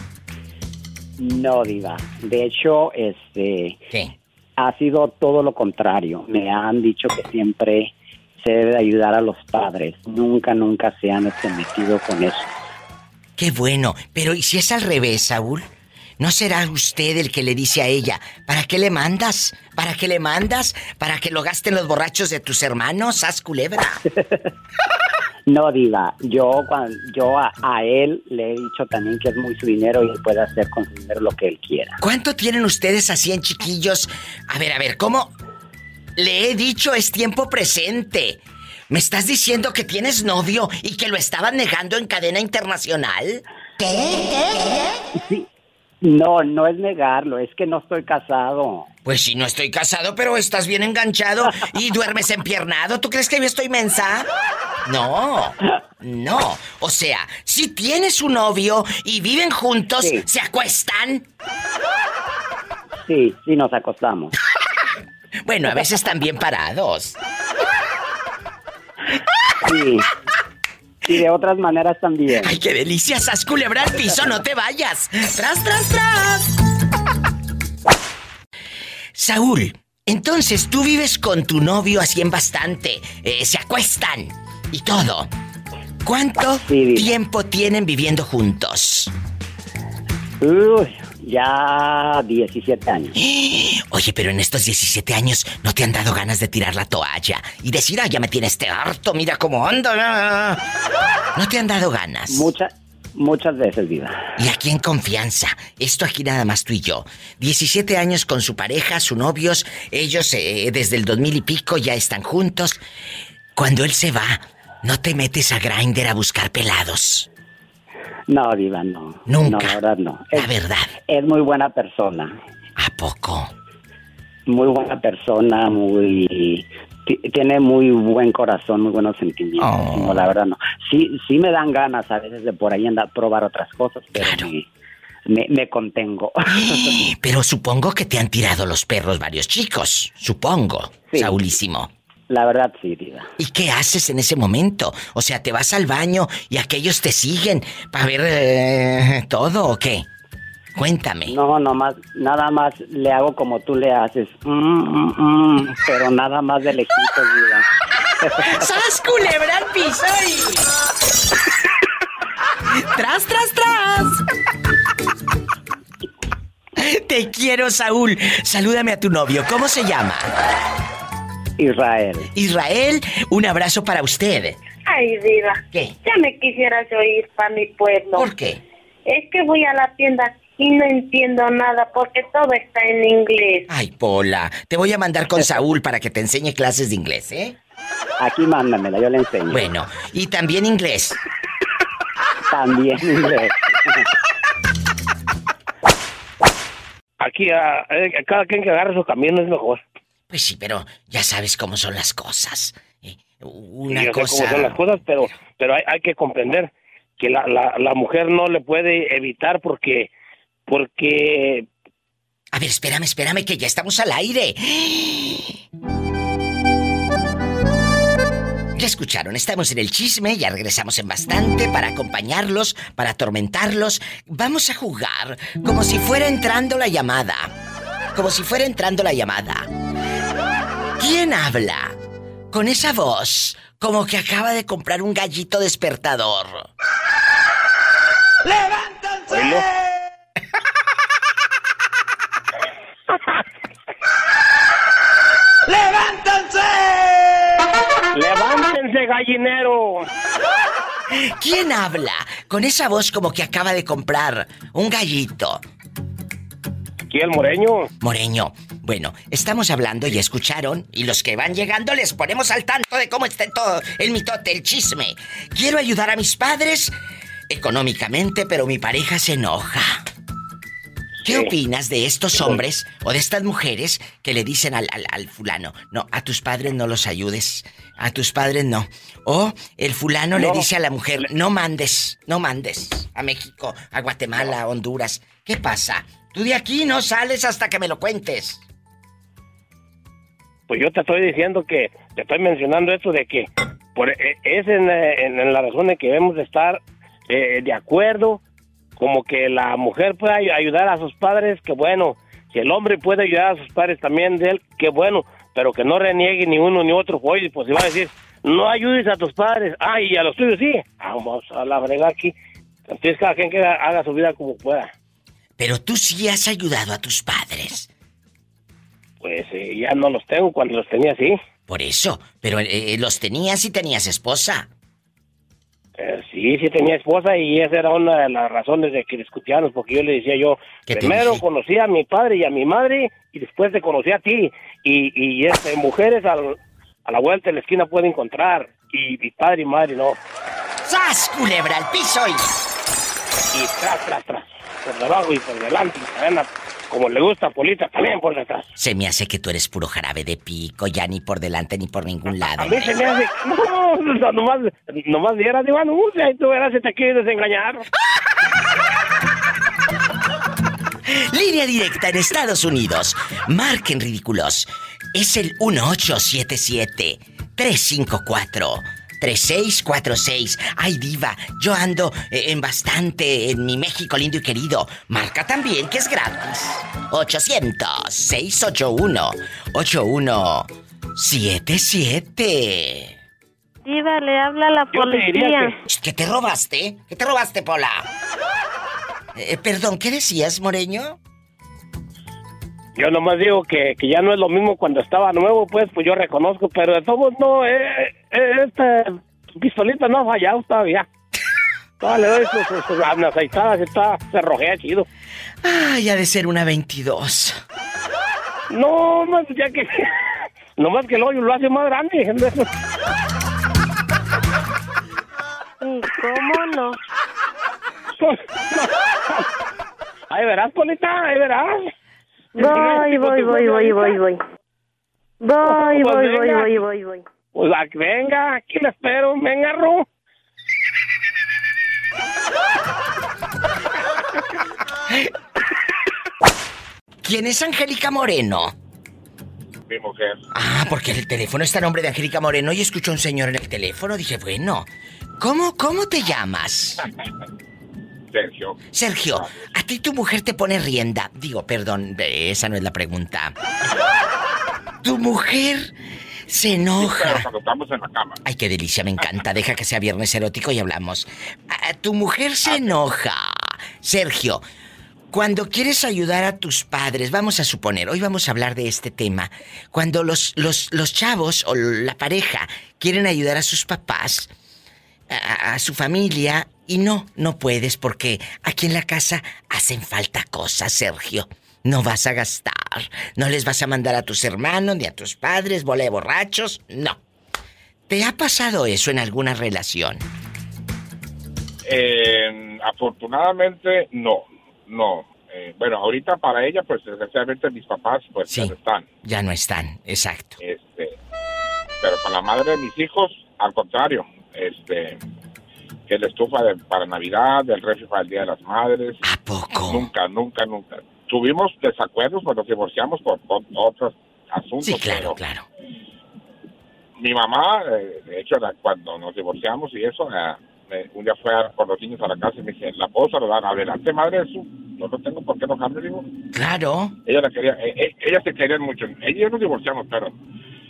No, Diva. De hecho, este. Ha sido todo lo contrario. Me han dicho que siempre se debe de ayudar a los padres. Nunca, nunca se han metido con eso. Qué bueno, pero ¿y si es al revés, Saúl? ¿No será usted el que le dice a ella, ¿para qué le mandas? ¿Para qué le mandas? ¿Para que lo gasten los borrachos de tus hermanos? ¡Haz culebra! <laughs> No, Diva. Yo, yo a, a él le he dicho también que es muy su dinero y él puede hacer con su dinero lo que él quiera. ¿Cuánto tienen ustedes así en chiquillos? A ver, a ver, ¿cómo? Le he dicho es tiempo presente. ¿Me estás diciendo que tienes novio y que lo estaban negando en cadena internacional? Sí. No, no es negarlo, es que no estoy casado. Pues sí, no estoy casado, pero estás bien enganchado y duermes empiernado. ¿Tú crees que yo estoy mensa? No, no. O sea, si tienes un novio y viven juntos, ¿se acuestan? Sí, sí nos acostamos. <laughs> Bueno, a veces están bien parados. Sí. Y de otras maneras también. ¡Ay, qué delicia! ¡Sas culebra al piso! ¡No te vayas! ¡Tras, tras, tras! Saúl, entonces tú vives con tu novio así en bastante. eh, se acuestan y todo. ¿Cuánto tiempo tienen viviendo juntos? Uy, ya 17 años. <gasps> Oye, pero en estos 17 años no te han dado ganas de tirar la toalla y decir, ah, ya me tienes este harto, mira cómo ando. <laughs> No te han dado ganas. Muchas, muchas veces, Diva. Y aquí en confianza. Esto aquí nada más tú y yo. 17 años con su pareja, sus novios. Ellos eh, desde el 2000 y pico ya están juntos. Cuando él se va, no te metes a Grinder a buscar pelados. No, Diva, no. Nunca. No, la verdad no. La Es- verdad. Es muy buena persona. ¿A poco? muy buena persona, muy ti- tiene muy buen corazón, muy buenos sentimientos. Oh. No, la verdad no. Sí, sí me dan ganas a veces de por ahí andar probar otras cosas, pero me, me, me contengo. <laughs> Pero supongo que te han tirado los perros varios chicos. Supongo, Saulísimo. La verdad sí, diva. ¿Y qué haces en ese momento? O sea, ¿te vas al baño y aquellos te siguen para ver eh, todo o qué? Cuéntame. No, nomás, nada más le hago como tú le haces. Mm, mm, mm, pero nada más de lejitos, diva. <laughs> ¡Sas, culebra al piso ¡Tras, tras, tras! Te quiero, Saúl. Salúdame a tu novio. ¿Cómo se llama? Israel. Israel, un abrazo para usted. Ay, Diva. ¿Qué? Ya me quisieras oír para mi pueblo. ¿Por qué? Es que voy a la tienda y no entiendo nada porque todo está en inglés. Ay, Pola, te voy a mandar con Saúl para que te enseñe clases de inglés, ¿eh? Aquí mándamela, yo le enseño. Bueno, y también inglés. También inglés. Aquí, ah, eh, cada quien que agarre su camino es mejor. Pues sí, pero ya sabes cómo son las cosas. Eh, Una Sí, yo sé cosa. cómo son las cosas, pero, pero hay, hay que comprender que la, la, la mujer no le puede evitar porque, porque A ver, espérame, espérame, que ya estamos al aire. Ya escucharon, estamos en el chisme, ya regresamos en bastante para acompañarlos, para atormentarlos. Vamos a jugar como si fuera entrando la llamada. Como si fuera entrando la llamada. ¿Quién habla? Con esa voz, como que acaba de comprar un gallito despertador. Oílo. ¡Levántense! ¡Levántense, gallinero! ¿Quién habla? Con esa voz como que acaba de comprar un gallito. Aquí el moreño. Moreño. Bueno, estamos hablando y escucharon, y los que van llegando les ponemos al tanto de cómo está todo el mitote, el chisme. Quiero ayudar a mis padres económicamente, pero mi pareja se enoja. ¿Qué opinas de estos hombres o de estas mujeres que le dicen al, al- al fulano, no, a tus padres no los ayudes, a tus padres no? O el fulano le dice a la mujer, no mandes, no mandes a México, a Guatemala, a Honduras. ¿Qué pasa? Tú de aquí no sales hasta que me lo cuentes. Pues yo te estoy diciendo que, te estoy mencionando esto de que por, eh, es en, eh, en- en la razón de que debemos de estar eh, de acuerdo, como que la mujer puede ay- ayudar a sus padres, que bueno, si el hombre puede ayudar a sus padres también de él, que bueno, pero que no reniegue ni uno ni otro. Oye, pues si va a decir, no ayudes a tus padres, ay, y a los tuyos sí, vamos a la brega aquí. Entonces cada quien que haga su vida como pueda. Pero tú sí has ayudado a tus padres. Pues eh, ya no los tengo, cuando los tenía sí. Por eso, pero eh, los tenías y tenías esposa. Eh, sí, sí tenía esposa y esa era una de las razones de que discutíamos, porque yo le decía yo, ¿Qué te primero conocí a mi padre y a mi madre y después te conocí a ti. Y, y este, mujeres al- a la vuelta de la esquina puede encontrar y mi padre y madre no. ¡Sas, culebra, al piso y... Y tras, tras, tras, por debajo y por delante, y como le gusta a Polita, también por detrás. Se me hace que tú eres puro jarabe de pico, ya ni por delante ni por ningún lado. A mí se me hace, no, no, nomás, nomás vieras, Iván, y tú verás si te quieres desengañar. <laughs> Línea directa en Estados Unidos. Marquen ridículos. Es el 1877-354-3646. Ay, diva, yo ando eh, en bastante en mi México lindo y querido. Marca también, que es gratis. 800-681-8177. Diva, le habla a la policía. que... ¿Que te robaste? ¿Qué te robaste, Pola? Eh, perdón, ¿qué decías, Moreño? Yo nomás digo que, que ya no es lo mismo cuando estaba nuevo, pues, pues yo reconozco, pero de todos no, eh, eh, esta pistolita no ha fallado todavía. <laughs> Todavía le doy sus, sus, sus aceitadas, está, se rojea chido. Ay, ha de ser una 22. No, más ya que, <laughs> nomás que el hoyo lo hace más grande. ¿Y cómo no? <laughs> Ahí verás, Polita, ahí verás. Voy, voy, voy, voy, voy, voy. Voy, voy, voy, voy, voy, voy. Pues venga, aquí la espero, venga, Ru. ¿Quién es Angélica Moreno? Mi mujer. Ah, porque el teléfono está a nombre de Angélica Moreno y escucho a un señor en el teléfono. Dije, bueno, ¿cómo, cómo te llamas? <laughs> Sergio. Sergio, a ti tu mujer te pone rienda. Digo, perdón, esa no es la pregunta. Tu mujer se Pero enoja. cuando estamos en la cama. Ay, qué delicia, me encanta. Deja que sea viernes erótico y hablamos. Ah, tu mujer se enoja. Sergio, cuando quieres ayudar a tus padres, vamos a suponer, hoy vamos a hablar de este tema. Cuando los, los, los chavos o la pareja quieren ayudar a sus papás, a, a su familia, y no, no puedes porque aquí en la casa hacen falta cosas, Sergio. No vas a gastar, no les vas a mandar a tus hermanos ni a tus padres, bola de borrachos, no. ¿Te ha pasado eso en alguna relación? Eh, afortunadamente, no. No. Eh, bueno, ahorita para ella, pues desgraciadamente mis papás, pues ya no están. Ya no están, exacto. Este, pero para la madre de mis hijos, al contrario, este, que la estufa de- para Navidad, el refri para el Día de las Madres. ¿A poco? Nunca, nunca, nunca. Tuvimos desacuerdos cuando nos divorciamos por, por otros asuntos. Sí, claro, pero claro. Mi mamá, eh, de hecho, cuando nos divorciamos y eso, eh, me- un día fue a- por los niños a la casa y me dice, ¿la puedo saludar? Adelante, madre, eso. Yo no tengo por qué enojarme, digo. Claro. Ella la quería, eh, eh, ella se querían mucho. Ella y yo nos divorciamos, pero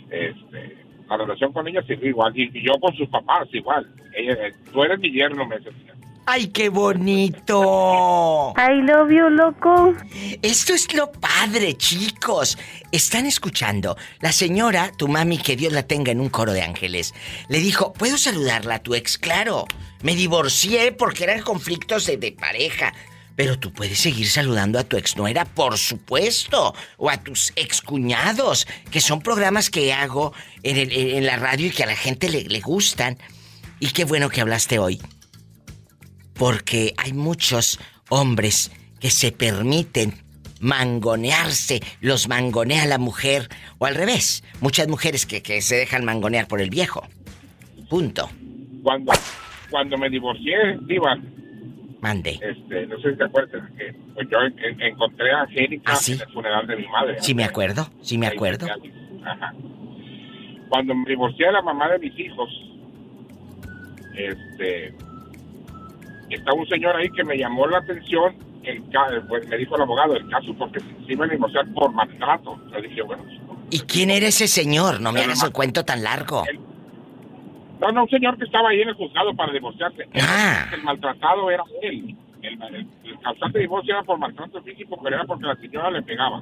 este, la relación con ella siguió igual. Y, y yo con sus papás igual. Ella, eh, tú eres mi yerno, me decía. ¡Ay, qué bonito! I love you, loco. Esto es lo padre, chicos. Están escuchando. La señora, tu mami, que Dios la tenga en un coro de ángeles, le dijo, ¿puedo saludarla a tu ex? Claro. Me divorcié porque eran conflictos de, de pareja. Pero tú puedes seguir saludando a tu exnuera, por supuesto. O a tus excuñados, que son programas que hago en, la radio y que a la gente le, le gustan. Y qué bueno que hablaste hoy. Porque hay muchos hombres que se permiten mangonearse, los mangonea la mujer, o al revés, muchas mujeres que, que se dejan mangonear por el viejo. Punto. Cuando, cuando me divorcié, Diva, Mande. este, no sé si te acuerdas, que pues yo en- en- encontré a Angélica ¿Ah, sí? en el funeral de mi madre. Sí me acuerdo, sí me acuerdo. Ajá. Cuando me divorcié de la mamá de mis hijos, este, estaba un señor ahí que me llamó la atención, el, pues, me dijo el abogado, el caso porque se iban a divorciar por maltrato. Yo dije, bueno, ¿Y quién era ese señor? No me hagas el cuento tan largo. No, no, un señor que estaba ahí en el juzgado para divorciarse. Ah. El maltratado era él. El, el, el causante de divorcio era por maltrato físico, pero era porque la señora le pegaba.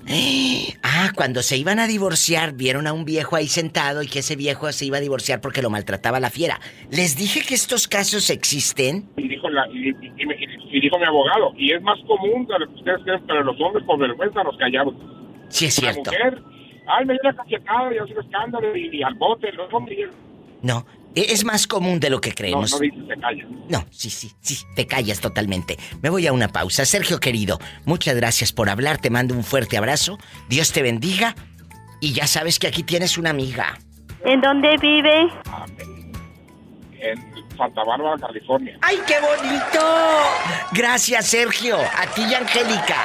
Ah, cuando se iban a divorciar, vieron a un viejo ahí sentado y que ese viejo se iba a divorciar porque lo maltrataba la fiera. Les dije que estos casos existen. Y dijo, la, y, y- y y dijo mi abogado, y es más común de lo que ustedes creen, pero los hombres por vergüenza nos callamos. Sí, es La cierto. mujer, ay, me dio una cachetada y hace un escándalo y, al bote, los hombres, No, es más común de lo que no, creemos. no se calla. No, sí, sí, sí, te callas totalmente. Me voy a una pausa. Sergio querido, muchas gracias por hablar, te mando un fuerte abrazo. Dios te bendiga. Y ya sabes que aquí tienes una amiga. ¿En dónde vive? En Santa Bárbara, California. ¡Ay, qué bonito! Gracias, Sergio. A ti y Angélica.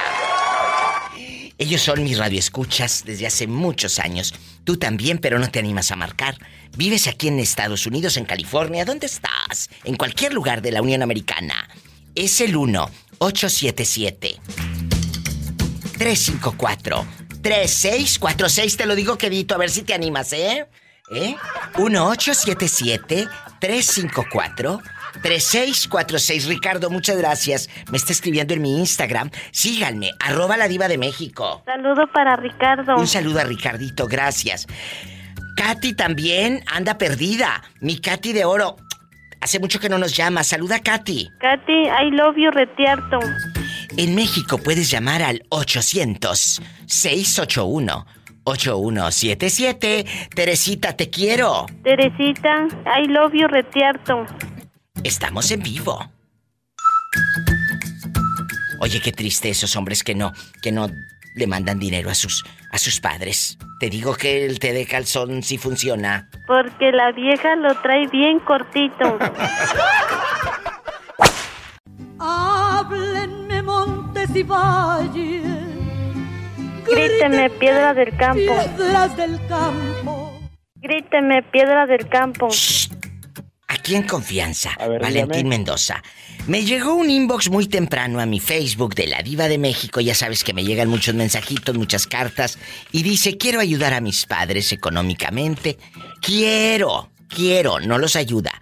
Ellos son mis radioescuchas desde hace muchos años. Tú también, pero no te animas a marcar. Vives aquí en Estados Unidos, en California. ¿Dónde estás? En cualquier lugar de la Unión Americana. Es el 1-877. 354-3646. Te lo digo quedito, a ver si te animas, ¿eh? ¿Eh? 1877-354-3646. Ricardo, muchas gracias. Me está escribiendo en mi Instagram. Síganme, arroba la diva de México. Saludo para Ricardo. Un saludo a Ricardito, gracias. Katy también anda perdida. Mi Katy de oro. Hace mucho que no nos llama. Saluda, Katy. Katy, I love you, retierto. En México puedes llamar al 800-681-8177. Teresita, te quiero. Teresita, I love you, retierto. Estamos en vivo. Oye, qué triste esos hombres que no, que no le mandan dinero a sus a sus padres. Te digo que el té de calzón sí funciona. Porque la vieja lo trae bien cortito. Háblenme montes y valles. Gríteme piedra del campo. Piedras del campo. Gríteme piedra del campo. Aquí en confianza, ver, Valentín dígame. Mendoza. Me llegó un inbox muy temprano a mi Facebook de la Diva de México. Ya sabes que me llegan muchos mensajitos, muchas cartas. Y dice, quiero ayudar a mis padres económicamente. Quiero, quiero, no los ayuda.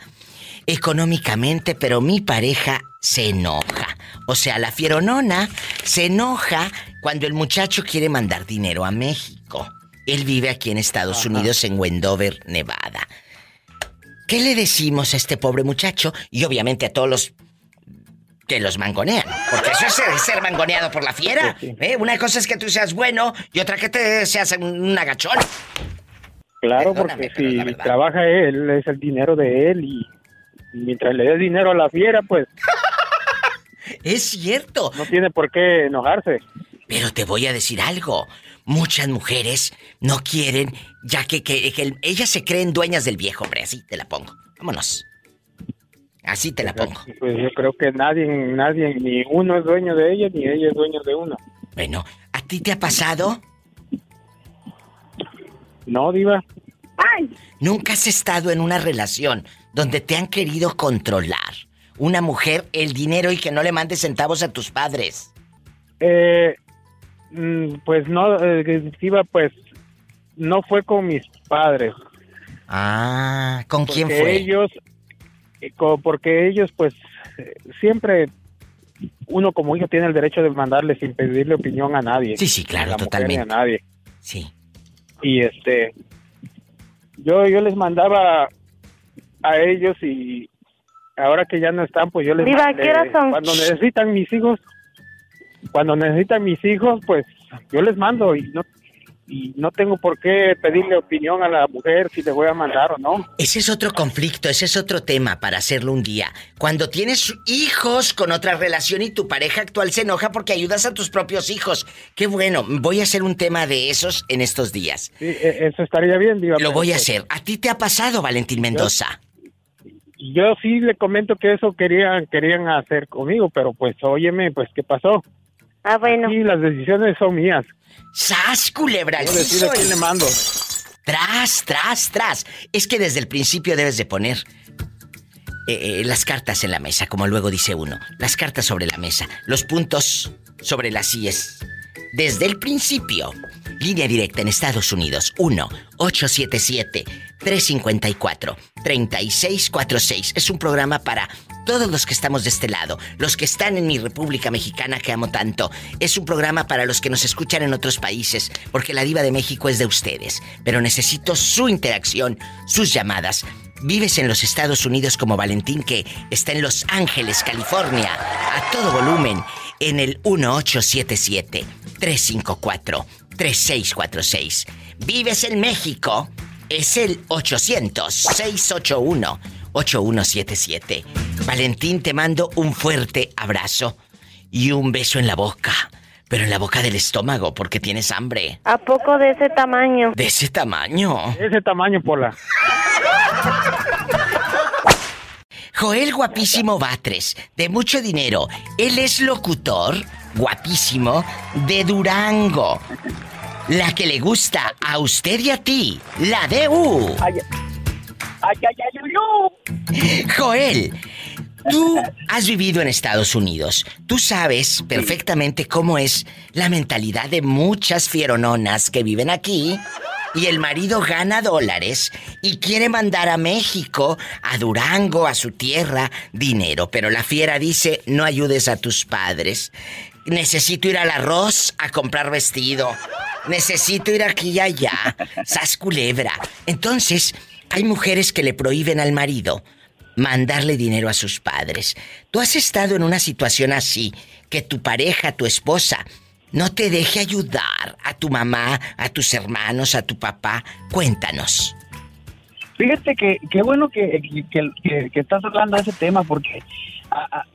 Económicamente, pero mi pareja se enoja. O sea, la fieronona se enoja cuando el muchacho quiere mandar dinero a México. Él vive aquí en Estados Unidos, en Wendover, Nevada. ¿Qué le decimos a este pobre muchacho? Y obviamente a todos los que los mangonean. Porque eso es ser, ser mangoneado por la fiera. ¿eh? Una cosa es que tú seas bueno y otra que te seas un, agachón. Claro, Perdóname, porque si trabaja él, es el dinero de él y mientras le dé dinero a la fiera, pues... <laughs> Es cierto. No tiene por qué enojarse. Pero te voy a decir algo. Muchas mujeres no quieren, ya que, que- que el- ellas se creen dueñas del viejo, hombre. Así te la pongo. Vámonos. Así te la pongo. Pues yo creo que nadie, nadie, ni uno es dueño de ella, ni ella es dueño de uno. Bueno, ¿a ti te ha pasado? No, diva. Nunca has estado en una relación donde te han querido controlar. Una mujer, el dinero y que no le mandes centavos a tus padres. Eh, pues no, eh, diva, pues no fue con mis padres. Ah, ¿con quién Porque fue? ellos, eh, porque ellos, pues, eh, siempre uno como hijo tiene el derecho de mandarle sin pedirle opinión a nadie. Sí, sí, claro, A mujer totalmente. ni a nadie. Sí. Y este, yo, yo les mandaba a ellos y ahora que ya no están, pues yo les Diva, mandé- cuando necesitan mis hijos, cuando necesitan mis hijos, pues yo les mando y no y no tengo por qué pedirle opinión a la mujer si le voy a mandar o no. Ese es otro conflicto, ese es otro tema para hacerlo un día. Cuando tienes hijos con otra relación y tu pareja actual se enoja porque ayudas a tus propios hijos. Qué bueno, voy a hacer un tema de esos en estos días. Sí, e- eso estaría bien, Diva. Lo voy a pues, hacer. ¿A ti te ha pasado, Valentín Mendoza? Yo sí le comento que eso querían querían hacer conmigo, pero pues óyeme, pues ¿qué pasó? Ah, bueno. Y las decisiones son mías. ¡Sas, culebra! Yo decido a quién le mando. Tras, tras, tras. Es que desde el principio debes de poner eh, eh, las cartas en la mesa, como luego dice uno. Las cartas sobre la mesa, los puntos sobre las IES. Desde el principio. Línea directa en Estados Unidos. 1-877-354-3646. Es un programa para todos los que estamos de este lado. Los que están en mi República Mexicana que amo tanto. Es un programa para los que nos escuchan en otros países. Porque la diva de México es de ustedes. Pero necesito su interacción, sus llamadas. Vives en los Estados Unidos como Valentín que está en Los Ángeles, California, a todo volumen, en el 1877-354-3646. Vives en México, es el 800-681-8177. Valentín, te mando un fuerte abrazo y un beso en la boca, pero en la boca del estómago porque tienes hambre. ¿A poco de ese tamaño? De ese tamaño. Ese tamaño, Pola. Joel Guapísimo Batres, de mucho dinero. Él es locutor, guapísimo, de Durango. La que le gusta a usted y a ti, la DU. Ay, ay, ay. Joel, tú has vivido en Estados Unidos. Tú sabes perfectamente cómo es la mentalidad de muchas fierononas que viven aquí. Y el marido gana dólares y quiere mandar a México, a Durango, a su tierra, dinero. Pero la fiera dice, no ayudes a tus padres. Necesito ir al arroz a comprar vestido. Necesito ir aquí y allá. Sas culebra. Entonces, hay mujeres que le prohíben al marido mandarle dinero a sus padres. ¿Tú has estado en una situación así, que tu pareja, tu esposa, no te deje ayudar a tu mamá, a tus hermanos, a tu papá? Cuéntanos. Fíjate que qué bueno que, que, estás hablando de ese tema porque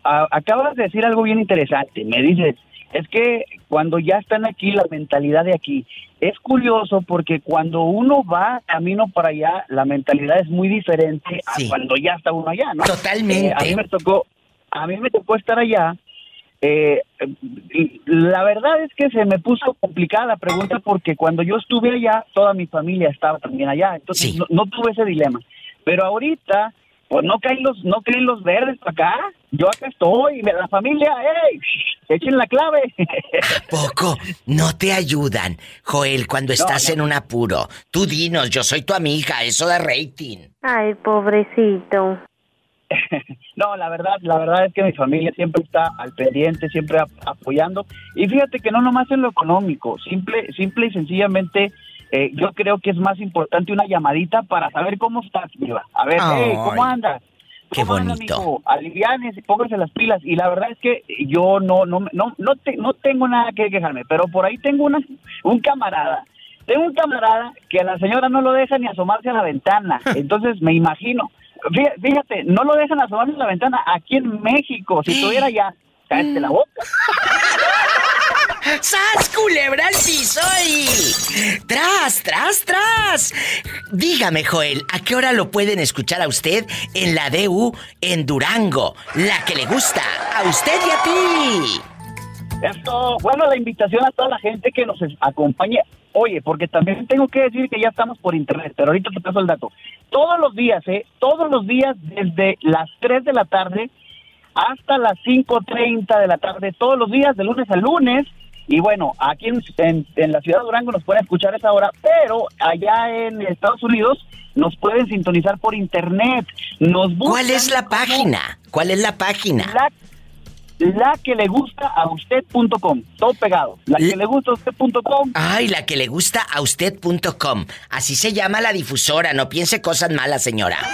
acabas de decir algo bien interesante. Me dices, es que cuando ya están aquí, la mentalidad de aquí, es curioso porque cuando uno va camino para allá, la mentalidad es muy diferente a cuando ya está uno allá, ¿no? Totalmente. Eh, a mí me tocó, a mí me tocó estar allá. Eh, la verdad es que se me puso complicada la pregunta porque cuando yo estuve allá, toda mi familia estaba también allá, entonces no, no tuve ese dilema. Pero ahorita, pues no caen los, no caen los verdes para acá. Yo acá estoy, la familia, ¡ey! Echen la clave. Poco, no te ayudan, Joel, cuando estás en un apuro. Tú dinos, yo soy tu amiga, eso da rating. Ay, pobrecito. <laughs> No, la verdad, la verdad es que mi familia siempre está al pendiente, siempre ap- apoyando. Y fíjate que no nomás en lo económico, simple, simple y sencillamente, eh, yo creo que es más importante una llamadita para saber cómo estás, Diva. A ver, hey, ¿cómo andas? Qué ¿Cómo anda, bonito. mijo? Alivianes pónganse las pilas. Y la verdad es que yo no, no, no, no, te- no tengo nada que quejarme, pero por ahí tengo una, un camarada. Tengo un camarada que a la señora no lo deja ni asomarse a la ventana. <laughs> Entonces me imagino. Fí- Fíjate, no lo dejan asomarse a la ventana aquí en México. Si <gasps> estuviera allá, cállate la boca. ¡Sas, culebra al piso y... ¡Tras, tras, tras! Dígame, Joel, ¿a qué hora lo pueden escuchar a usted en la DU en Durango? La que le gusta, a usted y a ti. Esto, bueno, la invitación a toda la gente que nos acompañe. Oye, porque también tengo que decir que ya estamos por internet, pero ahorita te paso el dato. Todos los días, ¿eh? Todos los días, desde las 3 de la tarde hasta las 5.30 de la tarde, todos los días, de lunes a lunes. Y bueno, aquí en, en- en la ciudad de Durango nos pueden escuchar a esa hora, pero allá en Estados Unidos nos pueden sintonizar por internet. Nos ¿Cuál es la página? ¿Cuál es la página? La, la que le gusta a usted.com, todo pegado. La que le gusta a usted.com. Ay, la que le gusta a usted.com. Así se llama la difusora, no piense cosas malas, señora. <laughs>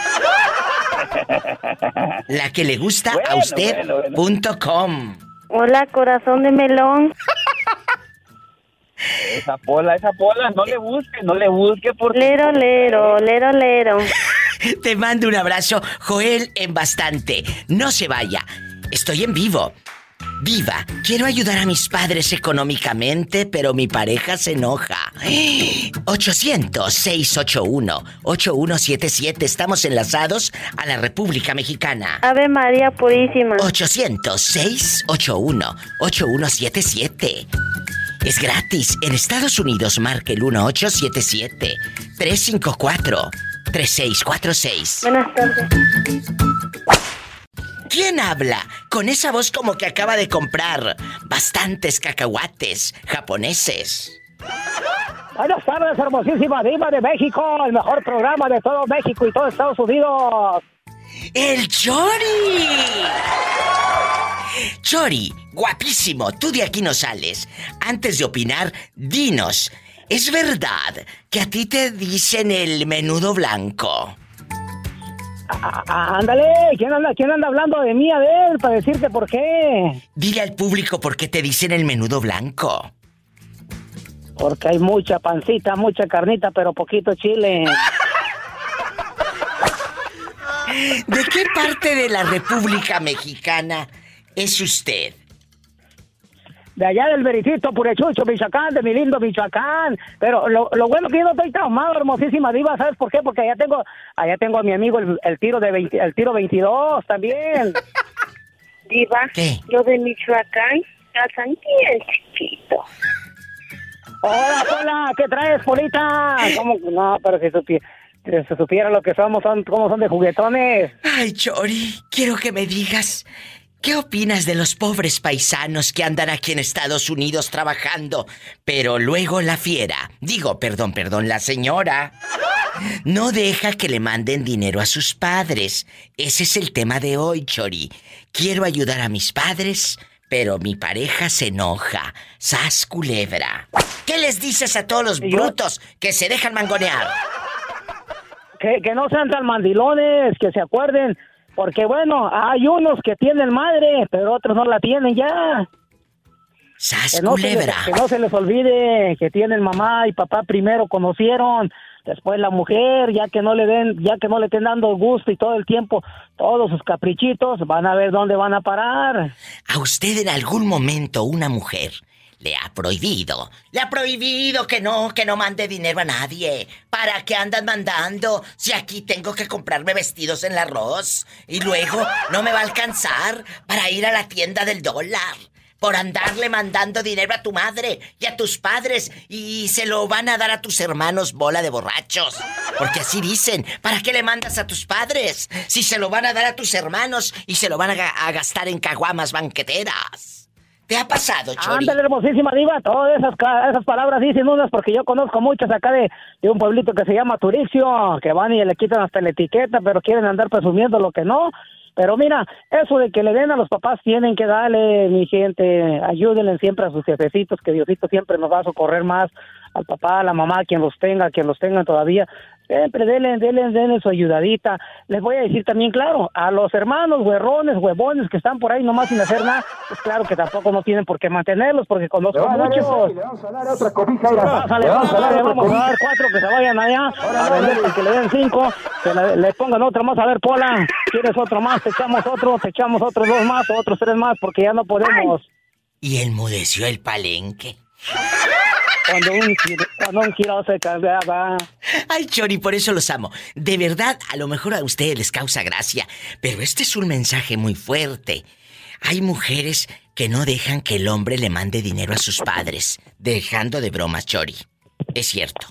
La que le gusta a usted.com. Hola, corazón de melón. Esa pola, esa pola, no le busque, no le busque porque... Lero, lero, lero, lero. <laughs> Te mando un abrazo, Joel, en bastante. No se vaya. Estoy en vivo. Viva, quiero ayudar a mis padres económicamente, pero mi pareja se enoja. 800-681-8177. Estamos enlazados a la República Mexicana. Ave María Purísima. 800-681-8177. Es gratis. En Estados Unidos marque el 1877-354-3646. Buenas tardes. ¿Quién habla? Con esa voz como que acaba de comprar bastantes cacahuates japoneses. Buenas tardes, hermosísima diva de México, el mejor programa de todo México y todo Estados Unidos. ¡El Chori! Chori, guapísimo, tú de aquí no sales. Antes de opinar, dinos, ¿es verdad que a ti te dicen el menudo blanco? Ah, ándale, ¿quién anda, ¿quién anda hablando de mí, a ver, para decirte por qué? Dile al público por qué te dicen el menudo blanco. Porque hay mucha pancita, mucha carnita, pero poquito chile. ¿De qué parte de la República Mexicana es usted? De allá del Vericito, Purechucho, Michoacán, de mi lindo Michoacán. Pero lo, lo bueno que yo no estoy traumado, hermosísima diva, ¿sabes por qué? Porque allá tengo, allá tengo a mi amigo el, el tiro de 20 el tiro 22 también. Diva, yo de Michoacán, casan bien chiquito. Hola, hola, ¿qué traes, Polita? No, pero si supiera, se supiera lo que somos, son, cómo son de juguetones. Ay, Chori, quiero que me digas, ¿qué opinas de los pobres paisanos que andan aquí en Estados Unidos trabajando, pero luego la fiera, digo, perdón, perdón, la señora, no deja que le manden dinero a sus padres? Ese es el tema de hoy, Chori. Quiero ayudar a mis padres, pero mi pareja se enoja. Sas culebra. ¿Qué les dices a todos los brutos que se dejan mangonear? Que, que no sean tan mandilones, que se acuerden. Porque bueno, hay unos que tienen madre, pero otros no la tienen ya. ¡Sas, que no, se les, culebra! que no se les olvide que tienen mamá y papá primero conocieron, después la mujer, ya que no le den, ya que no le estén dando gusto y todo el tiempo, todos sus caprichitos, van a ver dónde van a parar. ¿A usted en algún momento una mujer le ha prohibido? Le ha prohibido que no, que no mande dinero a nadie. ¿Para qué andan mandando si aquí tengo que comprarme vestidos en la arroz? Y luego no me va a alcanzar para ir a la tienda del dólar. Por andarle mandando dinero a tu madre y a tus padres y se lo van a dar a tus hermanos bola de borrachos. Porque así dicen, ¿para qué le mandas a tus padres? Si se lo van a dar a tus hermanos y se lo van a, ga- a gastar en caguamas banqueteras. ¿Te ha pasado, Chori? Ándale, hermosísima diva, todas esas, esas palabras dicen unas porque yo conozco muchas acá de, de un pueblito que se llama Turixio, que van y le quitan hasta la etiqueta, pero quieren andar presumiendo lo que no. Pero mira, eso de que le den a los papás tienen que darle, mi gente, ayúdenle siempre a sus jefecitos, que Diosito siempre nos va a socorrer más al papá, a la mamá, a quien los tenga, a quien los tenga todavía. Siempre denle, denle, denle su ayudadita. Les voy a decir también, claro, a los hermanos huerrones, huevones que están por ahí nomás sin hacer nada, pues claro que tampoco no tienen por qué mantenerlos, porque conozco a muchos. le vamos a dar otra cobija, Le vamos a dar otra vamos a dar cuatro que se vayan allá a vender y que le den cinco, que le, le pongan otro más. A ver, Pola, ¿quieres otro más? Te echamos otro, te echamos otros dos más, o otros tres más, porque ya no podemos. Y enmudeció el palenque. Cuando un, cuando un giro se cambiaba. Ay, Chori, por eso los amo. De verdad, a lo mejor a ustedes les causa gracia, pero este es un mensaje muy fuerte. Hay mujeres que no dejan que el hombre le mande dinero a sus padres, dejando de bromas, Chori. Es cierto.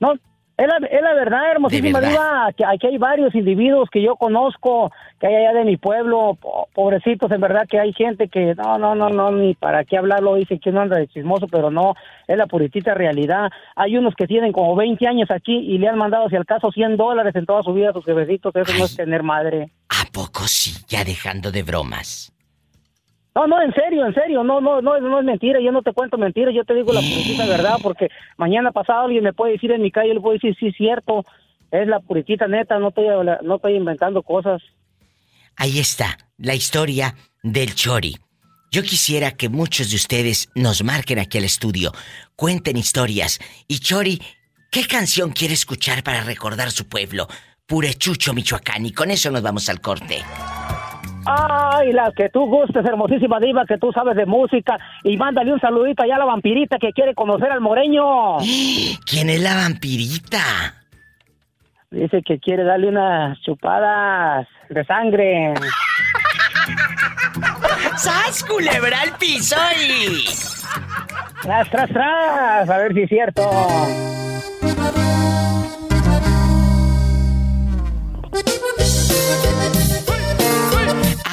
No, es la, es la verdad, hermosísima verdad. diva, que aquí hay varios individuos que yo conozco, que hay allá de mi pueblo, po- pobrecitos, en verdad que hay gente que no, no, no, no, ni para qué hablarlo, dice que uno anda de chismoso, pero no, es la puritita realidad. Hay unos que tienen como 20 años aquí y le han mandado, si al caso, 100 dólares en toda su vida a sus jefecitos, eso no es tener madre. ¿A poco sí? Ya dejando de bromas. No, no, en serio, en serio, no, no, no, no es mentira, yo no te cuento mentiras, yo te digo la puritita <laughs> verdad, porque mañana pasado alguien me puede decir en mi calle, le puedo decir, sí, es cierto, es la puritita neta, no estoy, no estoy inventando cosas. Ahí está, la historia del Chori. Yo quisiera que muchos de ustedes nos marquen aquí al estudio, cuenten historias. Y Chori, ¿qué canción quiere escuchar para recordar su pueblo? Purechucho, Michoacán. Y con eso nos vamos al corte. Ay, la que tú gustes, hermosísima diva, que tú sabes de música, y mándale un saludito allá a la vampirita que quiere conocer al moreño. <gasps> ¿Quién es la vampirita? Dice que quiere darle unas chupadas de sangre. <laughs> ¡Sas, culebra al piso y... Tras, tras, tras, a ver si es cierto.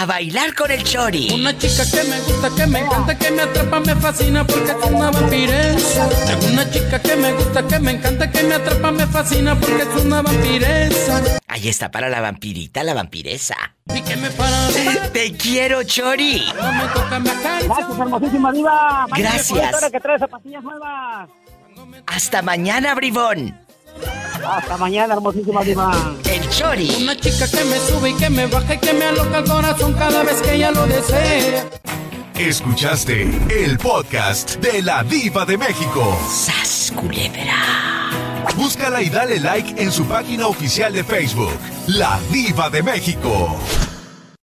A bailar con el Chori. Una chica que me gusta, que me encanta, que me atrapa, me fascina porque es una vampiresa. Una chica que me gusta, que me encanta, que me atrapa, me fascina porque es una vampiresa. Ahí está para la vampirita, la vampiresa. Y que me para. <laughs> Te quiero, Chori. No me toca, me acaricia. Gracias, hermosísima diva. Gracias. que trae zapatillas nuevas. Hasta mañana, bribón. Hasta mañana, hermosísima diva. El Chori. Una chica que me sube y que me baja y que me aloca el corazón cada vez que ella lo desea. Escuchaste el podcast de la Diva de México. ¡Sas, culebra! Búscala y dale like en su página oficial de Facebook, La Diva de México.